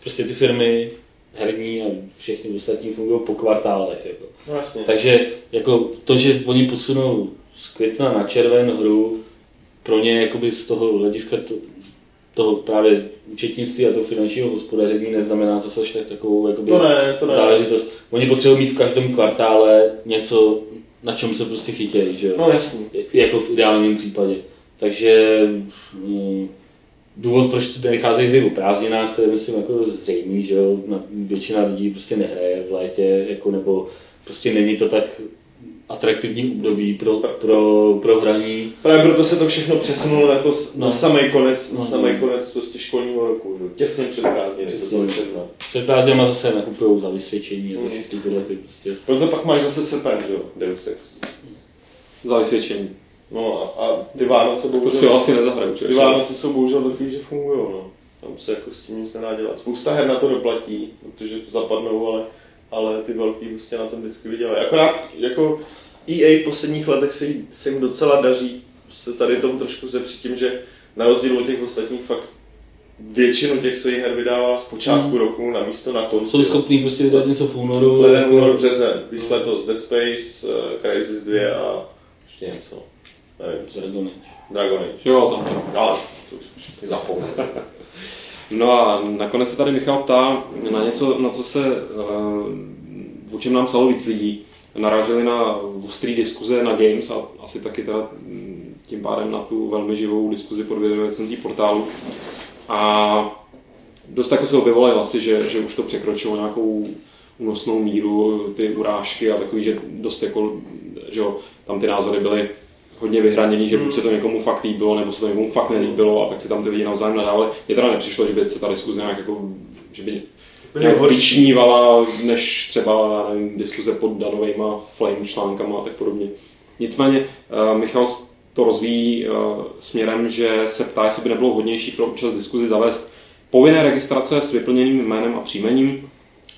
prostě ty firmy herní a všechny ostatní fungují po kvartálech. Jako. Jasně. Takže jako to, že oni posunou z května na červen hru, pro ně jakoby z toho hlediska to, toho právě účetnictví a toho finančního hospodaření neznamená zase tak takovou jakoby, to ne, to ne. záležitost. Oni potřebují mít v každém kvartále něco, na čem se prostě chytějí, že jo? No jasně. Jako v ideálním případě. Takže mm, důvod, proč vycházejí hry o prázdninách, to je myslím jako zřejmý, že jo? většina lidí prostě nehraje v létě, jako, nebo prostě není to tak atraktivní období pro, pro, pro hraní. Právě proto se to všechno přesunulo letos no. na samý konec, no. na samý konec prostě školního roku, že? těsně před prázdniny. Před prázdninama zase nakupují za vysvědčení a za všechny tyhle ty prostě. Proto pak máš zase srpen, že jo, Deus Ex. Za vysvědčení. No a, a ty Vánoce bohužel... To si asi nezahraju, Ty Vánoce jsou bohužel takový, že fungují, no. Tam se jako s tím nic nedá dělat. Spousta her na to doplatí, protože to zapadnou, ale, ale ty velký prostě na tom vždycky vydělají. Akorát jako EA v posledních letech se, se jim docela daří se tady tomu trošku zepřít tím, že na rozdíl od těch ostatních fakt většinu těch svých her vydává z počátku hmm. roku na místo na konci. Jsou schopný prostě vydat něco v únoru. Leden, únor, březen. To z Dead Space, uh, Crysis 2 a ještě něco. Nevím, Dragon Age. Dragon Age. Jo, tam to. Já to zapomněl. No a nakonec se tady Michal ptá na něco, na co se, uh, o čem nám psalo víc lidí. Naráželi na ostrý diskuze na Games a asi taky teda tím pádem na tu velmi živou diskuzi pod video recenzí portálu. A dost jako se objevovaly hlasy, že, že už to překročilo nějakou únosnou míru, ty urážky a takový, že dost jako, že jo, tam ty názory byly hodně vyhraněný, že buď se to někomu fakt líbilo, nebo se to někomu fakt nelíbilo a tak si tam ty lidi navzájem nadávali. Mně teda nepřišlo, že by se ta diskuze nějak jako, že by nějak vyčnívala, než třeba nevím, diskuze pod danovými flame článkama a tak podobně. Nicméně uh, Michal to rozvíjí uh, směrem, že se ptá, jestli by nebylo hodnější pro účast diskuzi zavést povinné registrace s vyplněným jménem a příjmením.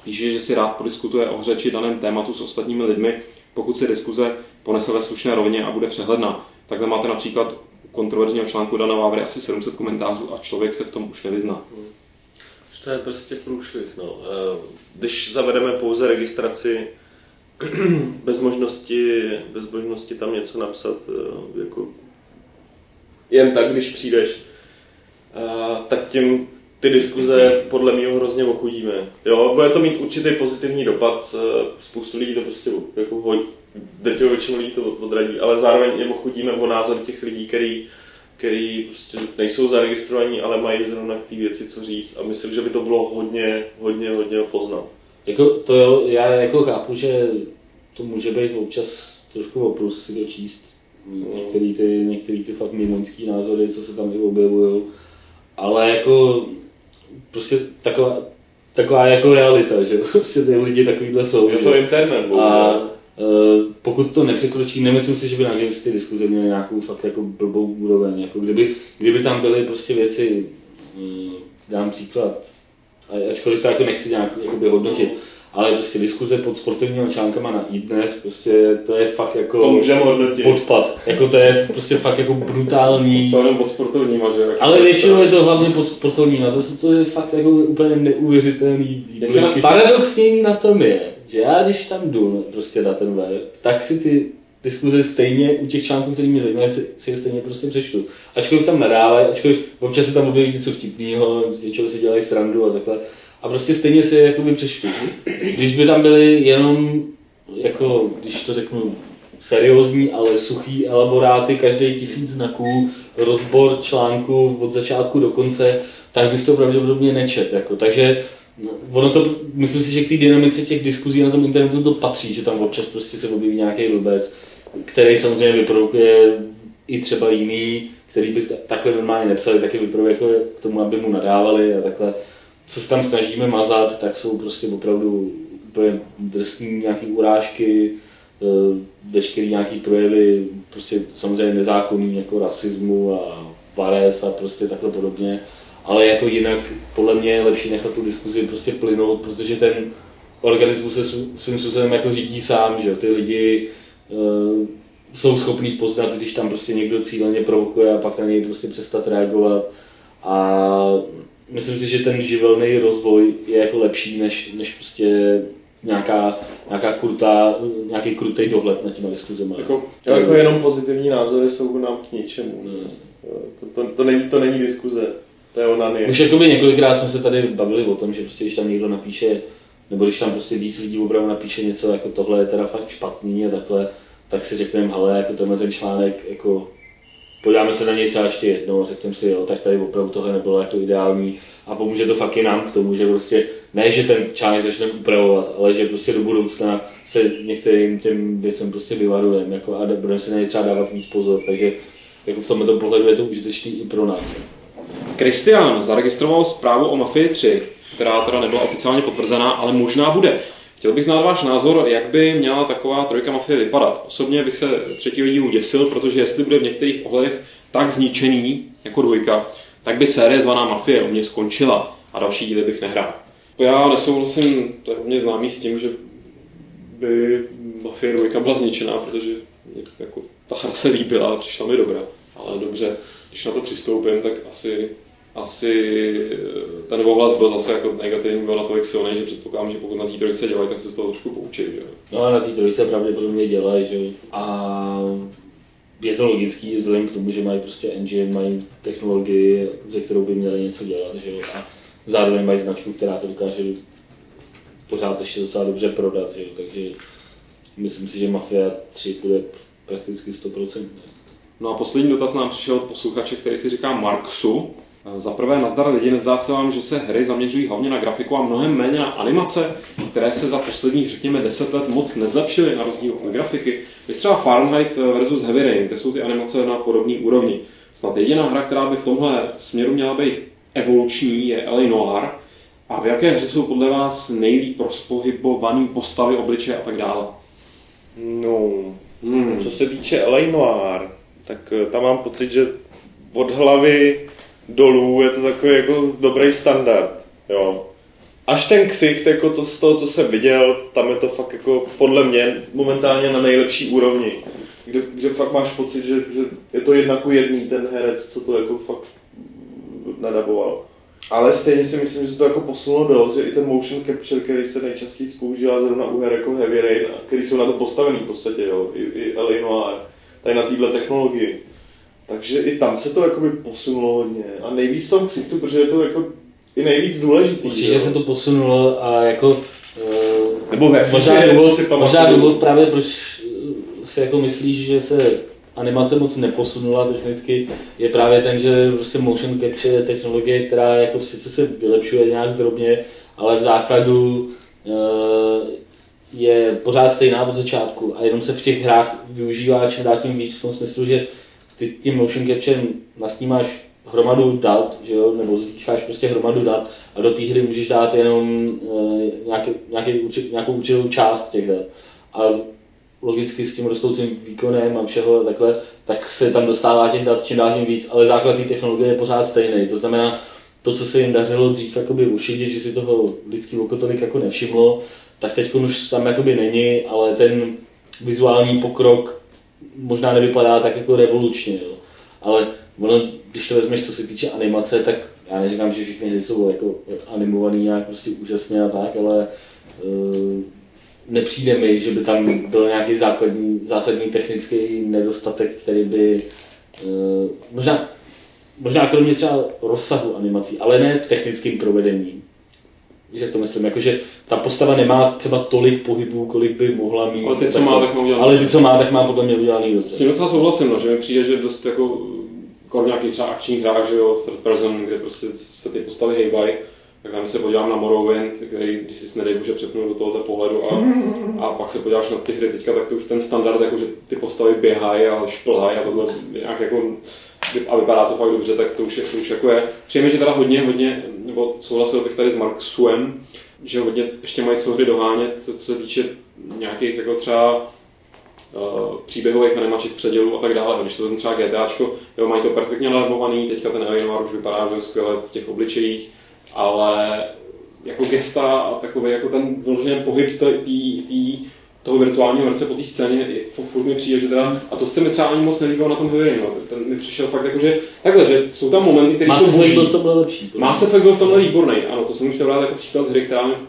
Píše, že si rád podiskutuje o hře či daném tématu s ostatními lidmi, pokud se diskuze ponese ve slušné rovině a bude přehledná. Takhle máte například kontroverzního článku Dana Vávry asi 700 komentářů a člověk se v tom už nevyzná. To je prostě průšvih. No. Eh, když zavedeme pouze registraci bez možnosti, bez možnosti tam něco napsat, eh, jako jen tak, když přijdeš, eh, tak tím ty diskuze podle mě hrozně ochudíme. Jo, bude to mít určitý pozitivní dopad, spoustu lidí to prostě jako drtivou většinu lidí to odradí, ale zároveň je ochudíme o názor těch lidí, který, který prostě nejsou zaregistrovaní, ale mají zrovna k té věci co říct a myslím, že by to bylo hodně, hodně, hodně poznat. Jako to jo, já jako chápu, že to může být občas trošku oprus si dočíst no. některý ty, některý ty fakt mimoňský názory, co se tam i objevují, ale jako prostě taková, taková jako realita, že prostě ty lidi takovýhle jsou. Je to internet. A Eh, pokud to nepřekročí, nemyslím si, že by na ty diskuze měly nějakou fakt jako blbou úroveň. Jako kdyby, kdyby tam byly prostě věci, mm, dám příklad, ačkoliv to jako nechci nějak jakoby hodnotit, ale prostě diskuze pod sportovními článkama na iDnes, prostě to je fakt jako to hodnotit. odpad. Jako to je prostě fakt jako brutální. Co jenom pod sportovníma, že? Jako ale většinou je to hlavně pod sportovníma, to, to je fakt jako úplně neuvěřitelný. Paradoxní na tom je, že já když tam jdu prostě na ten web, tak si ty diskuze stejně u těch článků, které mě zajímají, si je stejně prostě přečtu. Ačkoliv tam nadávají, ačkoliv občas se tam objeví něco vtipného, z něčeho si dělají srandu a takhle. A prostě stejně si je jakoby přečtu. Když by tam byly jenom, jako, když to řeknu, seriózní, ale suchý elaboráty, každý tisíc znaků, rozbor článku od začátku do konce, tak bych to pravděpodobně nečet. Jako. Takže No, ono to, myslím si, že k té dynamice těch diskuzí na tom internetu to patří, že tam občas prostě se objeví nějaký vůbec, který samozřejmě vyprodukuje i třeba jiný, který by takhle normálně nepsali, taky vyprodukuje k tomu, aby mu nadávali a takhle. Co se tam snažíme mazat, tak jsou prostě opravdu úplně drsní nějaké urážky, eh, veškerý nějaký projevy, prostě samozřejmě nezákonný jako rasismu a vares a prostě takhle podobně. Ale jako jinak podle mě je lepší nechat tu diskuzi prostě plynout, protože ten organismus se svým způsobem jako řídí sám, že ty lidi uh, jsou schopní poznat, když tam prostě někdo cíleně provokuje a pak na něj prostě přestat reagovat. A myslím si, že ten živelný rozvoj je jako lepší, než, než prostě nějaká, nějaká krutá, nějaký krutý dohled nad těma diskuzemi. Jako, jako jenom pozitivní názory jsou nám k ničemu. No, to, to, není, to není diskuze. To je onanie. Už jakoby několikrát jsme se tady bavili o tom, že prostě když tam někdo napíše, nebo když tam prostě víc lidí opravdu napíše něco jako tohle je teda fakt špatný a takhle, tak si řekneme, hele, jako tenhle ten článek, jako podíváme se na něj třeba ještě jednou, řekneme si, jo, tak tady opravdu tohle nebylo jako ideální a pomůže to fakt i nám k tomu, že prostě ne, že ten článek začneme upravovat, ale že prostě do budoucna se některým těm věcem prostě vyvarujeme jako a budeme si na ně třeba dávat víc pozor, takže jako v tomto pohledu je to užitečný i pro nás. Kristian zaregistroval zprávu o Mafii 3, která teda nebyla oficiálně potvrzená, ale možná bude. Chtěl bych znát váš názor, jak by měla taková trojka Mafie vypadat. Osobně bych se třetího dílu děsil, protože jestli bude v některých ohledech tak zničený jako dvojka, tak by série zvaná Mafie u mě skončila a další díly bych nehrál. Já nesouhlasím, to je mě známý s tím, že by Mafie 2 byla zničená, protože jako, ta hra se líbila a přišla mi dobrá. Ale dobře, když na to přistoupím, tak asi, asi eh, ten ohlas byl zase jako negativní, byl natolik silný, že předpokládám, že pokud na té trojice dělají, tak se z toho trošku poučí. Že? No a na té trojice pravděpodobně dělají, že a je to logický vzhledem k tomu, že mají prostě engine, mají technologii, ze kterou by měli něco dělat, že a zároveň mají značku, která to dokáže pořád ještě docela dobře prodat, že takže myslím si, že Mafia 3 bude prakticky 100%. No a poslední dotaz nám přišel od posluchače, který si říká Marksu. Za prvé, nazdar lidi, nezdá se vám, že se hry zaměřují hlavně na grafiku a mnohem méně na animace, které se za posledních, řekněme, deset let moc nezlepšily na rozdíl od grafiky. Je třeba Fahrenheit versus Heavy Rain, kde jsou ty animace na podobné úrovni. Snad jediná hra, která by v tomhle směru měla být evoluční, je LA Noir. A v jaké hře jsou podle vás nejlíp rozpohybované postavy, obličeje a tak dále? No, hmm. co se týče LA Noir, tak eh, tam mám pocit, že od hlavy dolů je to takový jako dobrý standard. Jo. Až ten ksicht, jako to z toho, co jsem viděl, tam je to fakt jako podle mě momentálně na nejlepší úrovni. Kde, kde fakt máš pocit, že, že je to jedna ku jedný ten herec, co to jako fakt nadaboval. Ale stejně si myslím, že se to jako posunulo dost, že i ten motion capture, který se nejčastěji používá zrovna u her jako Heavy Rain, který jsou na to postavený v podstatě, jo, i, i LA Noir, tady na této technologii. Takže i tam se to jakoby posunulo hodně. A nejvíc tom ksichtu, protože je to jako i nejvíc důležitý. Určitě jo. se to posunulo a jako... Nebo ve možná důvod, si možná důvod právě, proč si jako myslíš, že se animace moc neposunula technicky, je právě ten, že prostě motion capture je technologie, která jako sice se vylepšuje nějak drobně, ale v základu uh, je pořád stejná od začátku a jenom se v těch hrách využívá čím dál tím víc v tom smyslu, že ty tím motion capture vlastně máš hromadu dat, že jo? nebo získáš prostě hromadu dat a do té hry můžeš dát jenom uh, nějaký, nějaký, nějakou určitou část těch dat. A logicky s tím rostoucím výkonem a všeho takhle, tak se tam dostává těch dat čím dál tím víc, ale základ té technologie je pořád stejný. To znamená, to, co se jim dařilo dřív jakoby ušidit, že si toho lidský oko tolik jako nevšimlo, tak teď už tam jakoby není, ale ten vizuální pokrok možná nevypadá tak jako revolučně, jo. ale ono, když to vezmeš, co se týče animace, tak já neříkám, že všechny hry jsou jako animovaný nějak prostě úžasně a tak, ale uh, nepřijde mi, že by tam byl nějaký základní, zásadní technický nedostatek, který by uh, možná, možná kromě třeba rozsahu animací, ale ne v technickém provedení. Že to myslím, jakože ta postava nemá třeba tolik pohybů, kolik by mohla mít. Ale ty, co má, tak má udělaný. Ale ty, co má, tak má podle mě udělaný dobře. S tím docela souhlasím, no, že mi přijde, že dost jako kolem nějakých třeba akčních hrách, že jo, third person, kde prostě se ty postavy hejbají, tak tam se podívám na Morrowind, který, když si nedej bože přepnu do tohoto pohledu a, a pak se podíváš na ty hry teďka, tak to už ten standard, jako že ty postavy běhají a šplhají a tohle nějak jako a vypadá to fakt dobře, tak to už, je, to už jako je. Přijeme, že teda hodně, hodně, nebo souhlasil bych tady s Marksuem, že hodně ještě mají co hry dohánět, co, co se týče nějakých jako třeba uh, příběhových animačních předělů a tak dále. Když to ten třeba GTAčko, jo, mají to perfektně narmovaný, teďka ten Alienware už vypadá že skvěle v těch obličejích, ale jako gesta a takový jako ten vyložený pohyb tý, toho virtuálního herce po té scéně, furt mi přijde, že teda, a to se mi třeba ani moc nelíbilo na tom Heavy no. ten mi přišel fakt jako, že takhle, že jsou tam momenty, které jsou boží. byl v tomhle lepší. Mass Effect byl v tomhle výborný, ano, to jsem chtěl dát jako příklad hry, která,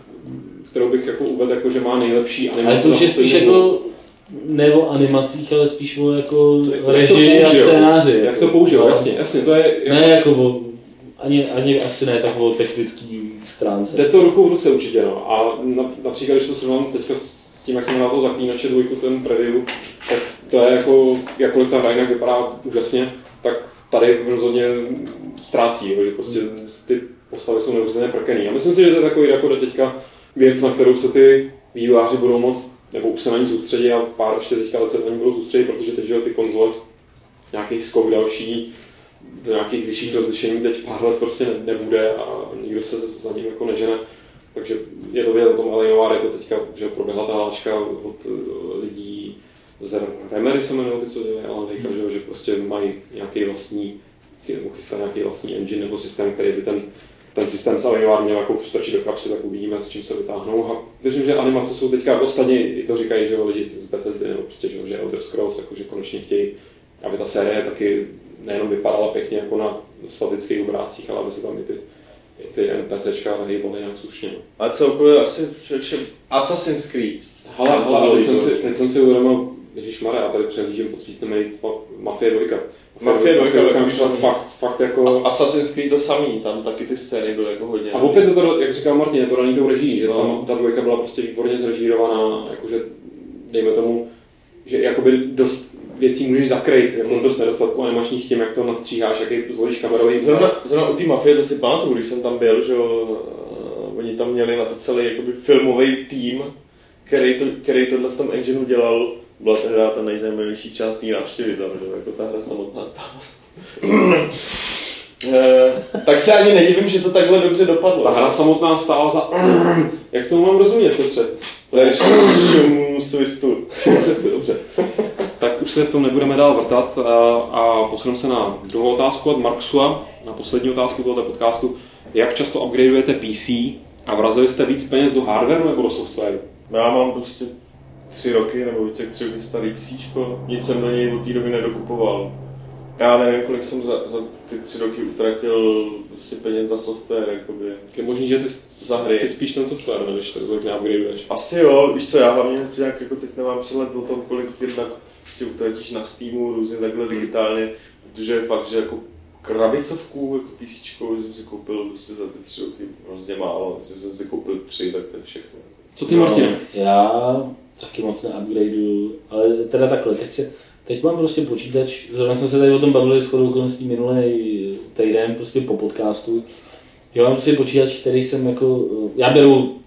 kterou bych jako uvedl, jako, že má nejlepší animace. Ale to už je spíš jako ne o animacích, ale spíš o jako režii a scénáři. Jak to použil, no. jasně, jasně, to je... Jako... Ne jako o, ani, ani asi ne tak o technický stránce. Jde to rukou v ruce určitě, no. A na, například, když to srovnám teďka s s tím, jak jsem na to zaklínače dvojku, ten preview, tak to je jako, jakkoliv ta hra jinak vypadá úžasně, tak tady rozhodně ztrácí, že prostě ty postavy jsou neuvěřitelně prkený. A myslím si, že to je takový jako teďka věc, na kterou se ty vývojáři budou moc, nebo už se na ní soustředí a pár ještě teďka let se na ní budou soustředit, protože teď že ty konzole nějaký skok další do nějakých vyšších rozlišení teď pár let prostě nebude a nikdo se za ním jako nežene takže je to vědět o tom Alienoir, je to teďka, že proběhla ta hláčka od eh, lidí z Remery se jmenují ty, co dělají Alan Wake, mm. že, že prostě mají nějaký vlastní, nebo chystá nějaký vlastní engine nebo systém, který by ten, ten systém z Alienoir měl jako strčit do kapsy, tak uvidíme, s čím se vytáhnou. A věřím, že animace jsou teďka, ostatně i to říkají, že lidi z Bethesdy, nebo prostě, že, že Elder Scrolls, jako, že konečně chtějí, aby ta série taky nejenom vypadala pěkně jako na statických obrázcích, ale aby se tam i ty ty NPCčka hýbaly nějak slušně. A celkově asi člověče Assassin's Creed. Hala, hala, teď jsem si, teď jsem si uvědomil, Ježišmarja, já tady přehlížím pod písnem nejvíc Mafie 2. Mafie 2, Mafia 2 vyšla fakt, fakt jako... A Assassin's Creed to samý, tam taky ty scény byly jako hodně... A opět to, jak říkal Martin, je to daný tou reží, že no. tam ta dvojka byla prostě výborně zrežírovaná, jakože dejme tomu, že jakoby dost věcí můžeš zakrýt, jako dost nedostatku animačních tím, jak to nastříháš, jaký zvolíš kamerový Zrovna, zrovna u té mafie, to si pamatuju, když jsem tam byl, že eh, oni tam měli na to celý jakoby filmový tým, který, to, který tohle v tom engineu dělal, byla to hra ta nejzajímavější část té návštěvy tam, že jako ta hra samotná stála. Eh, tak se ani nedivím, že to takhle dobře dopadlo. Ta hra samotná stála za... Jak tomu mám rozumět, Petře? To je šumu svistu. Dobře. Tak už se v tom nebudeme dál vrtat a, posuneme se na druhou otázku od Marksua, na poslední otázku tohoto podcastu. Jak často upgradeujete PC a vrazili jste víc peněz do hardwareu nebo do softwaru? Já mám prostě tři roky nebo více jak tři roky starý PC, nic jsem do něj od té doby nedokupoval. Já nevím, kolik jsem za, za ty tři roky utratil prostě peněz za software, jakoby. Je možný, že ty, Za hry. ty spíš ten software, než tolik neupgradeuješ. Asi jo, víš co, já hlavně nějak jako teď nemám přehled o tom, kolik jednak prostě utratíš na Steamu, různě takhle digitálně, protože je fakt, že jako krabicovku, jako PC, jsem si koupil prostě za ty tři roky hrozně málo, jestli jsem si koupil tři, tak to je všechno. Co ty, No, Martine? Já taky moc neupgradeuju, ale teda takhle, teď, se, teď mám prostě počítač, zrovna jsme se tady o tom bavili s chodou okolností minulý týden prostě po podcastu, že mám prostě počítač, který jsem jako, já beru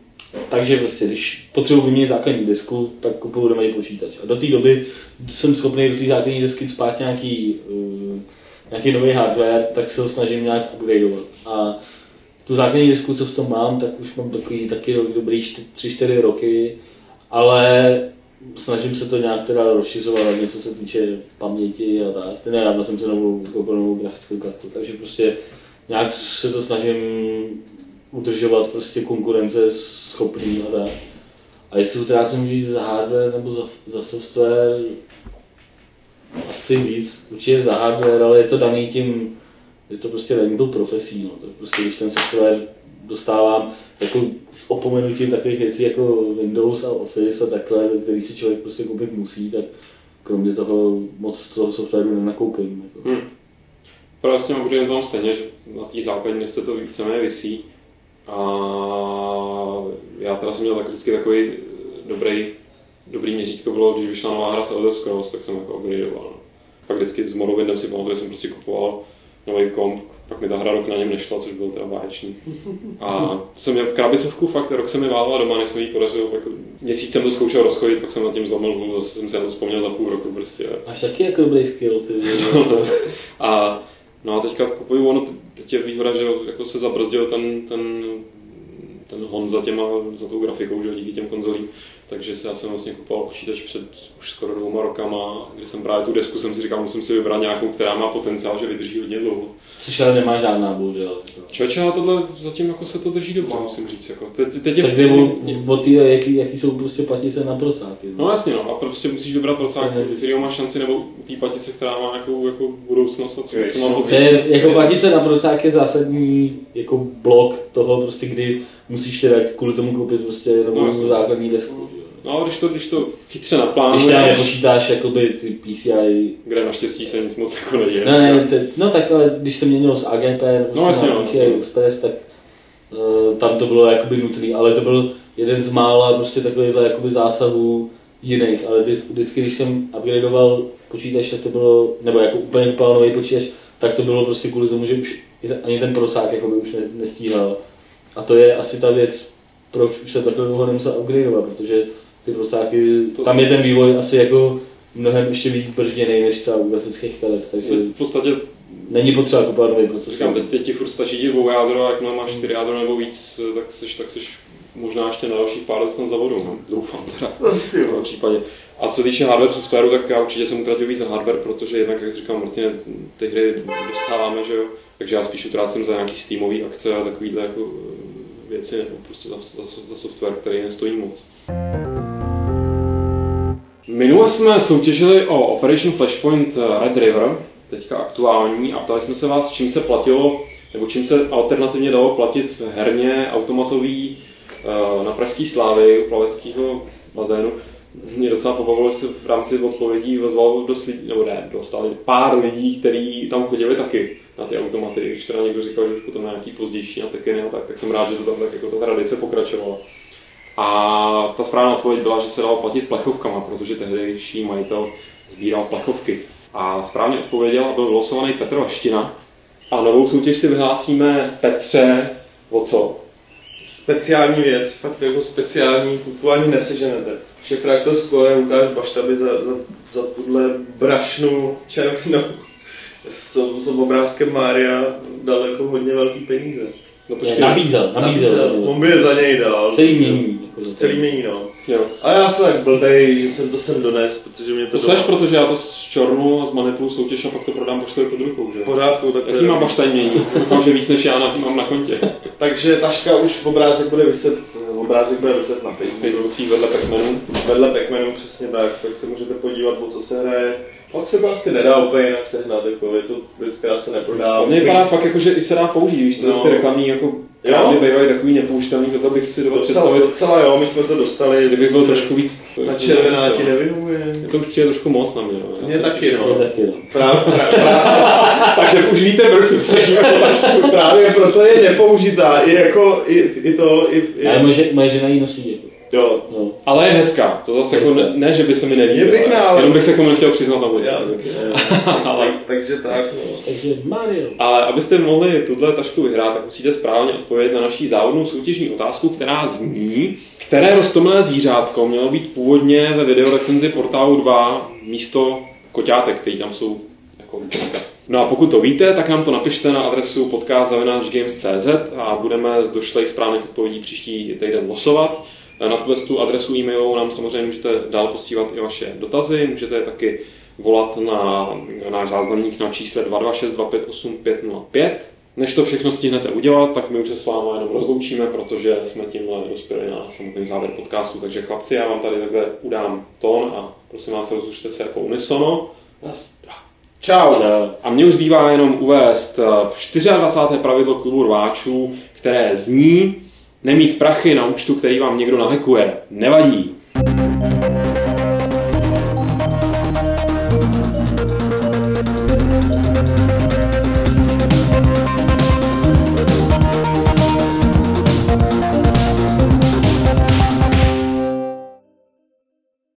takže prostě, když potřebuji vyměnit základní disku, tak kupuju nový počítač. A do té doby jsem schopný do té základní desky spát nějaký, uh, nějaký nový hardware, tak se ho snažím nějak upgradeovat. A tu základní disku, co v tom mám, tak už mám takový taky dobrý 3-4 roky, ale snažím se to nějak teda rozšiřovat, hlavně co se týče paměti a tak. Ten nedávno jsem se novou koupil novou grafickou kartu, takže prostě nějak se to snažím udržovat prostě konkurence schopný a tak. A jestli utrácím víc za hardware nebo za, za software, asi víc, určitě za hardware, ale je to daný tím, je to prostě daný tou profesí, no. To prostě, když ten software dostávám jako s opomenutím takových věcí jako Windows a Office a takhle, který si člověk prostě koupit musí, tak kromě toho moc toho softwaru nenakoupím. Jako. Hm. Právě s tím upgradem to mám stejně, že na té základní desce to víceméně visí. A já teda jsem měl tak vždycky takový dobrý, dobrý měřítko bylo, když vyšla nová hra z Elder Scrolls, tak jsem jako upgradeoval. No. Pak vždycky s Morrowindem si pamatuju, že jsem prostě kupoval nový komp, pak mi ta hra rok na něm nešla, což byl teda báječný. A jsem měl krabicovku, fakt rok se mi válela doma, než jsem jí podařil, jako měsíc jsem to zkoušel rozchodit, pak jsem nad tím zlomil hůl, zase jsem si na to vzpomněl za půl roku prostě. Máš taky jako dobrý skill, ty. A no a teďka kupuju, ono teď je výhoda, že jako se zabrzdil ten, ten, ten hon za, těma, za tou grafikou, že díky těm konzolím. Takže si já jsem vlastně kupoval počítač před už skoro dvouma rokama, kdy jsem právě tu desku jsem si říkal, musím si vybrat nějakou, která má potenciál, že vydrží hodně dlouho. Což ale nemá žádná, bohužel. Člověče, ale tohle zatím jako se to drží dobře, musím říct. Jako. Teď, teď je, Tak jde o, ty, jaký, jaký jsou prostě platice na procáky. No jasně, no, a prostě musíš vybrat procák, který má šanci, nebo té patice, která má nějakou jako budoucnost, a co, co mám To pocit. je, jako platice na procák je zásadní jako blok toho, prostě, kdy musíš teda kvůli tomu koupit prostě novou No, základní desku. že. No, když to, když to chytře Když naplánuješ, teda nepočítáš jakoby ty PCI kde naštěstí se nic moc jako neděje. Ne, ne, te, no tak ale když jsem měnil z AGP No, no, jasně, no, PCI jasně. Express, tak uh, tam to bylo jakoby nutný, ale to byl jeden z mála prostě takovýchhle jakoby zásahů jiných, ale vždy- vždycky, když jsem upgradeoval počítač, tak to bylo, nebo jako úplně kupoval nový počítač, tak to bylo prostě kvůli tomu, že už ani ten procák jakoby už ne, nestíhal. A to je asi ta věc, proč už se takhle dlouho nemusel upgradeovat, protože ty procáky, To- tam je ten vývoj asi jako mnohem ještě víc bržděný než třeba u grafických karet, takže V podstatě, není potřeba kupovat nový procesor. říkám, teď, teď ti furt stačí ti dvou jádro, a jakmile máš čtyři jádro nebo víc, tak seš, tak seš možná ještě na dalších pár let snad za vodou, no. doufám teda. V tom případě. A co týče hardware softwaru, tak já určitě jsem utratil víc za hardware, protože jednak, jak říkal Martin, ty hry dostáváme, že jo, takže já spíš utrácím za nějaký Steamový akce a takovýhle jako eh, věci, nebo prostě za, za, za software, který nestojí moc. Minule jsme soutěžili o Operation Flashpoint Red River, teďka aktuální, a ptali jsme se vás, čím se platilo, nebo čím se alternativně dalo platit v herně automatový eh, na Pražský slávy u plaveckého bazénu. Mě docela pobavilo, že se v rámci odpovědí ozvalo dost lidí, nebo ne, dostali pár lidí, kteří tam chodili taky na ty automaty. Když teda někdo říkal, že už potom na nějaký pozdější na Tekeny a tak, tak jsem rád, že to tam tak jako ta tradice pokračovala. A ta správná odpověď byla, že se dalo platit plechovkama, protože tehdejší majitel sbíral plechovky. A správně odpověděl a byl vylosovaný Petr Vaština. A novou soutěž si vyhlásíme Petře, o co? Speciální věc, fakt jako speciální, tu ani neseženete. Šefraktor skóre Lukáš Bašta by za, za, za tuhle brašnu červenou s, s obrázkem Mária dal jako hodně velký peníze. No Je, nabízel, nabízel. On by je za něj dal. Celý mění. Jako Celý mění, no. Jo. A já jsem tak blbej, že jsem to sem dones, protože mě to, To seš, protože já to čornu a zmanipuluji soutěž a pak to prodám poštově pod rukou, že? v pořádku. Tak Jaký má baštaj mění? Doufám, že víc než já na, mám na kontě. Takže taška už obrázek bude vyset, obrázek bude vyset na Facebooku. Faceboocí vedle Pacmanu. Vedle Pac-Manu přesně tak, tak se můžete podívat, o co se hraje. Pak se to asi nedá úplně jinak sehnat, jako je to věc, která se neprodá. Mně vypadá fakt jako, že i se dá použít, víš, ty, No. ty reklamní jako krády bývají takový nepoužitelný, to bych si dovedl docela, představit, docela jo, my jsme to dostali. kdybych byl prostě trošku víc... Ta červená ti nevyhovuje. Mně to už přijde trošku moc na mě, no. Mně si- taky, To no. taky, no. Právě, Takže už víte, proč to právě proto je nepoužitá. I jako, i, i to, i, i Ale moje, žena ji nosí. Jako. Jo. No. Ale je hezká, to zase jako ne, ne, že by se mi nelíbilo. Je pěkná, ale- Jenom bych se k tomu nechtěl přiznat na ulici. Ale- Tak- Takže tak, no. Takže Mario. Ale abyste mohli tuhle tašku vyhrát, tak musíte správně odpovědět na naší závodnou soutěžní otázku, která zní, které rostomilé zvířátko mělo být původně ve videorecenzi portálu 2 místo koťátek, který tam jsou jako. No a pokud to víte, tak nám to napište na adresu podcast.games.cz a budeme z došlých správných odpovědí příští týden losovat. Na tuhle tu adresu e-mailovou nám samozřejmě můžete dál posílat i vaše dotazy, můžete je taky volat na náš záznamník na čísle 226258505. Než to všechno stihnete udělat, tak my už se s vámi jenom rozloučíme, protože jsme tímhle dospěli na samotný závěr podcastu. Takže chlapci, já vám tady takhle udám tón a prosím vás, rozlučte se jako unisono. Raz, dva. Čau. Čau. A mně už zbývá jenom uvést eh, 24. pravidlo klubu rváčů, které zní nemít prachy na účtu, který vám někdo nahekuje. Nevadí.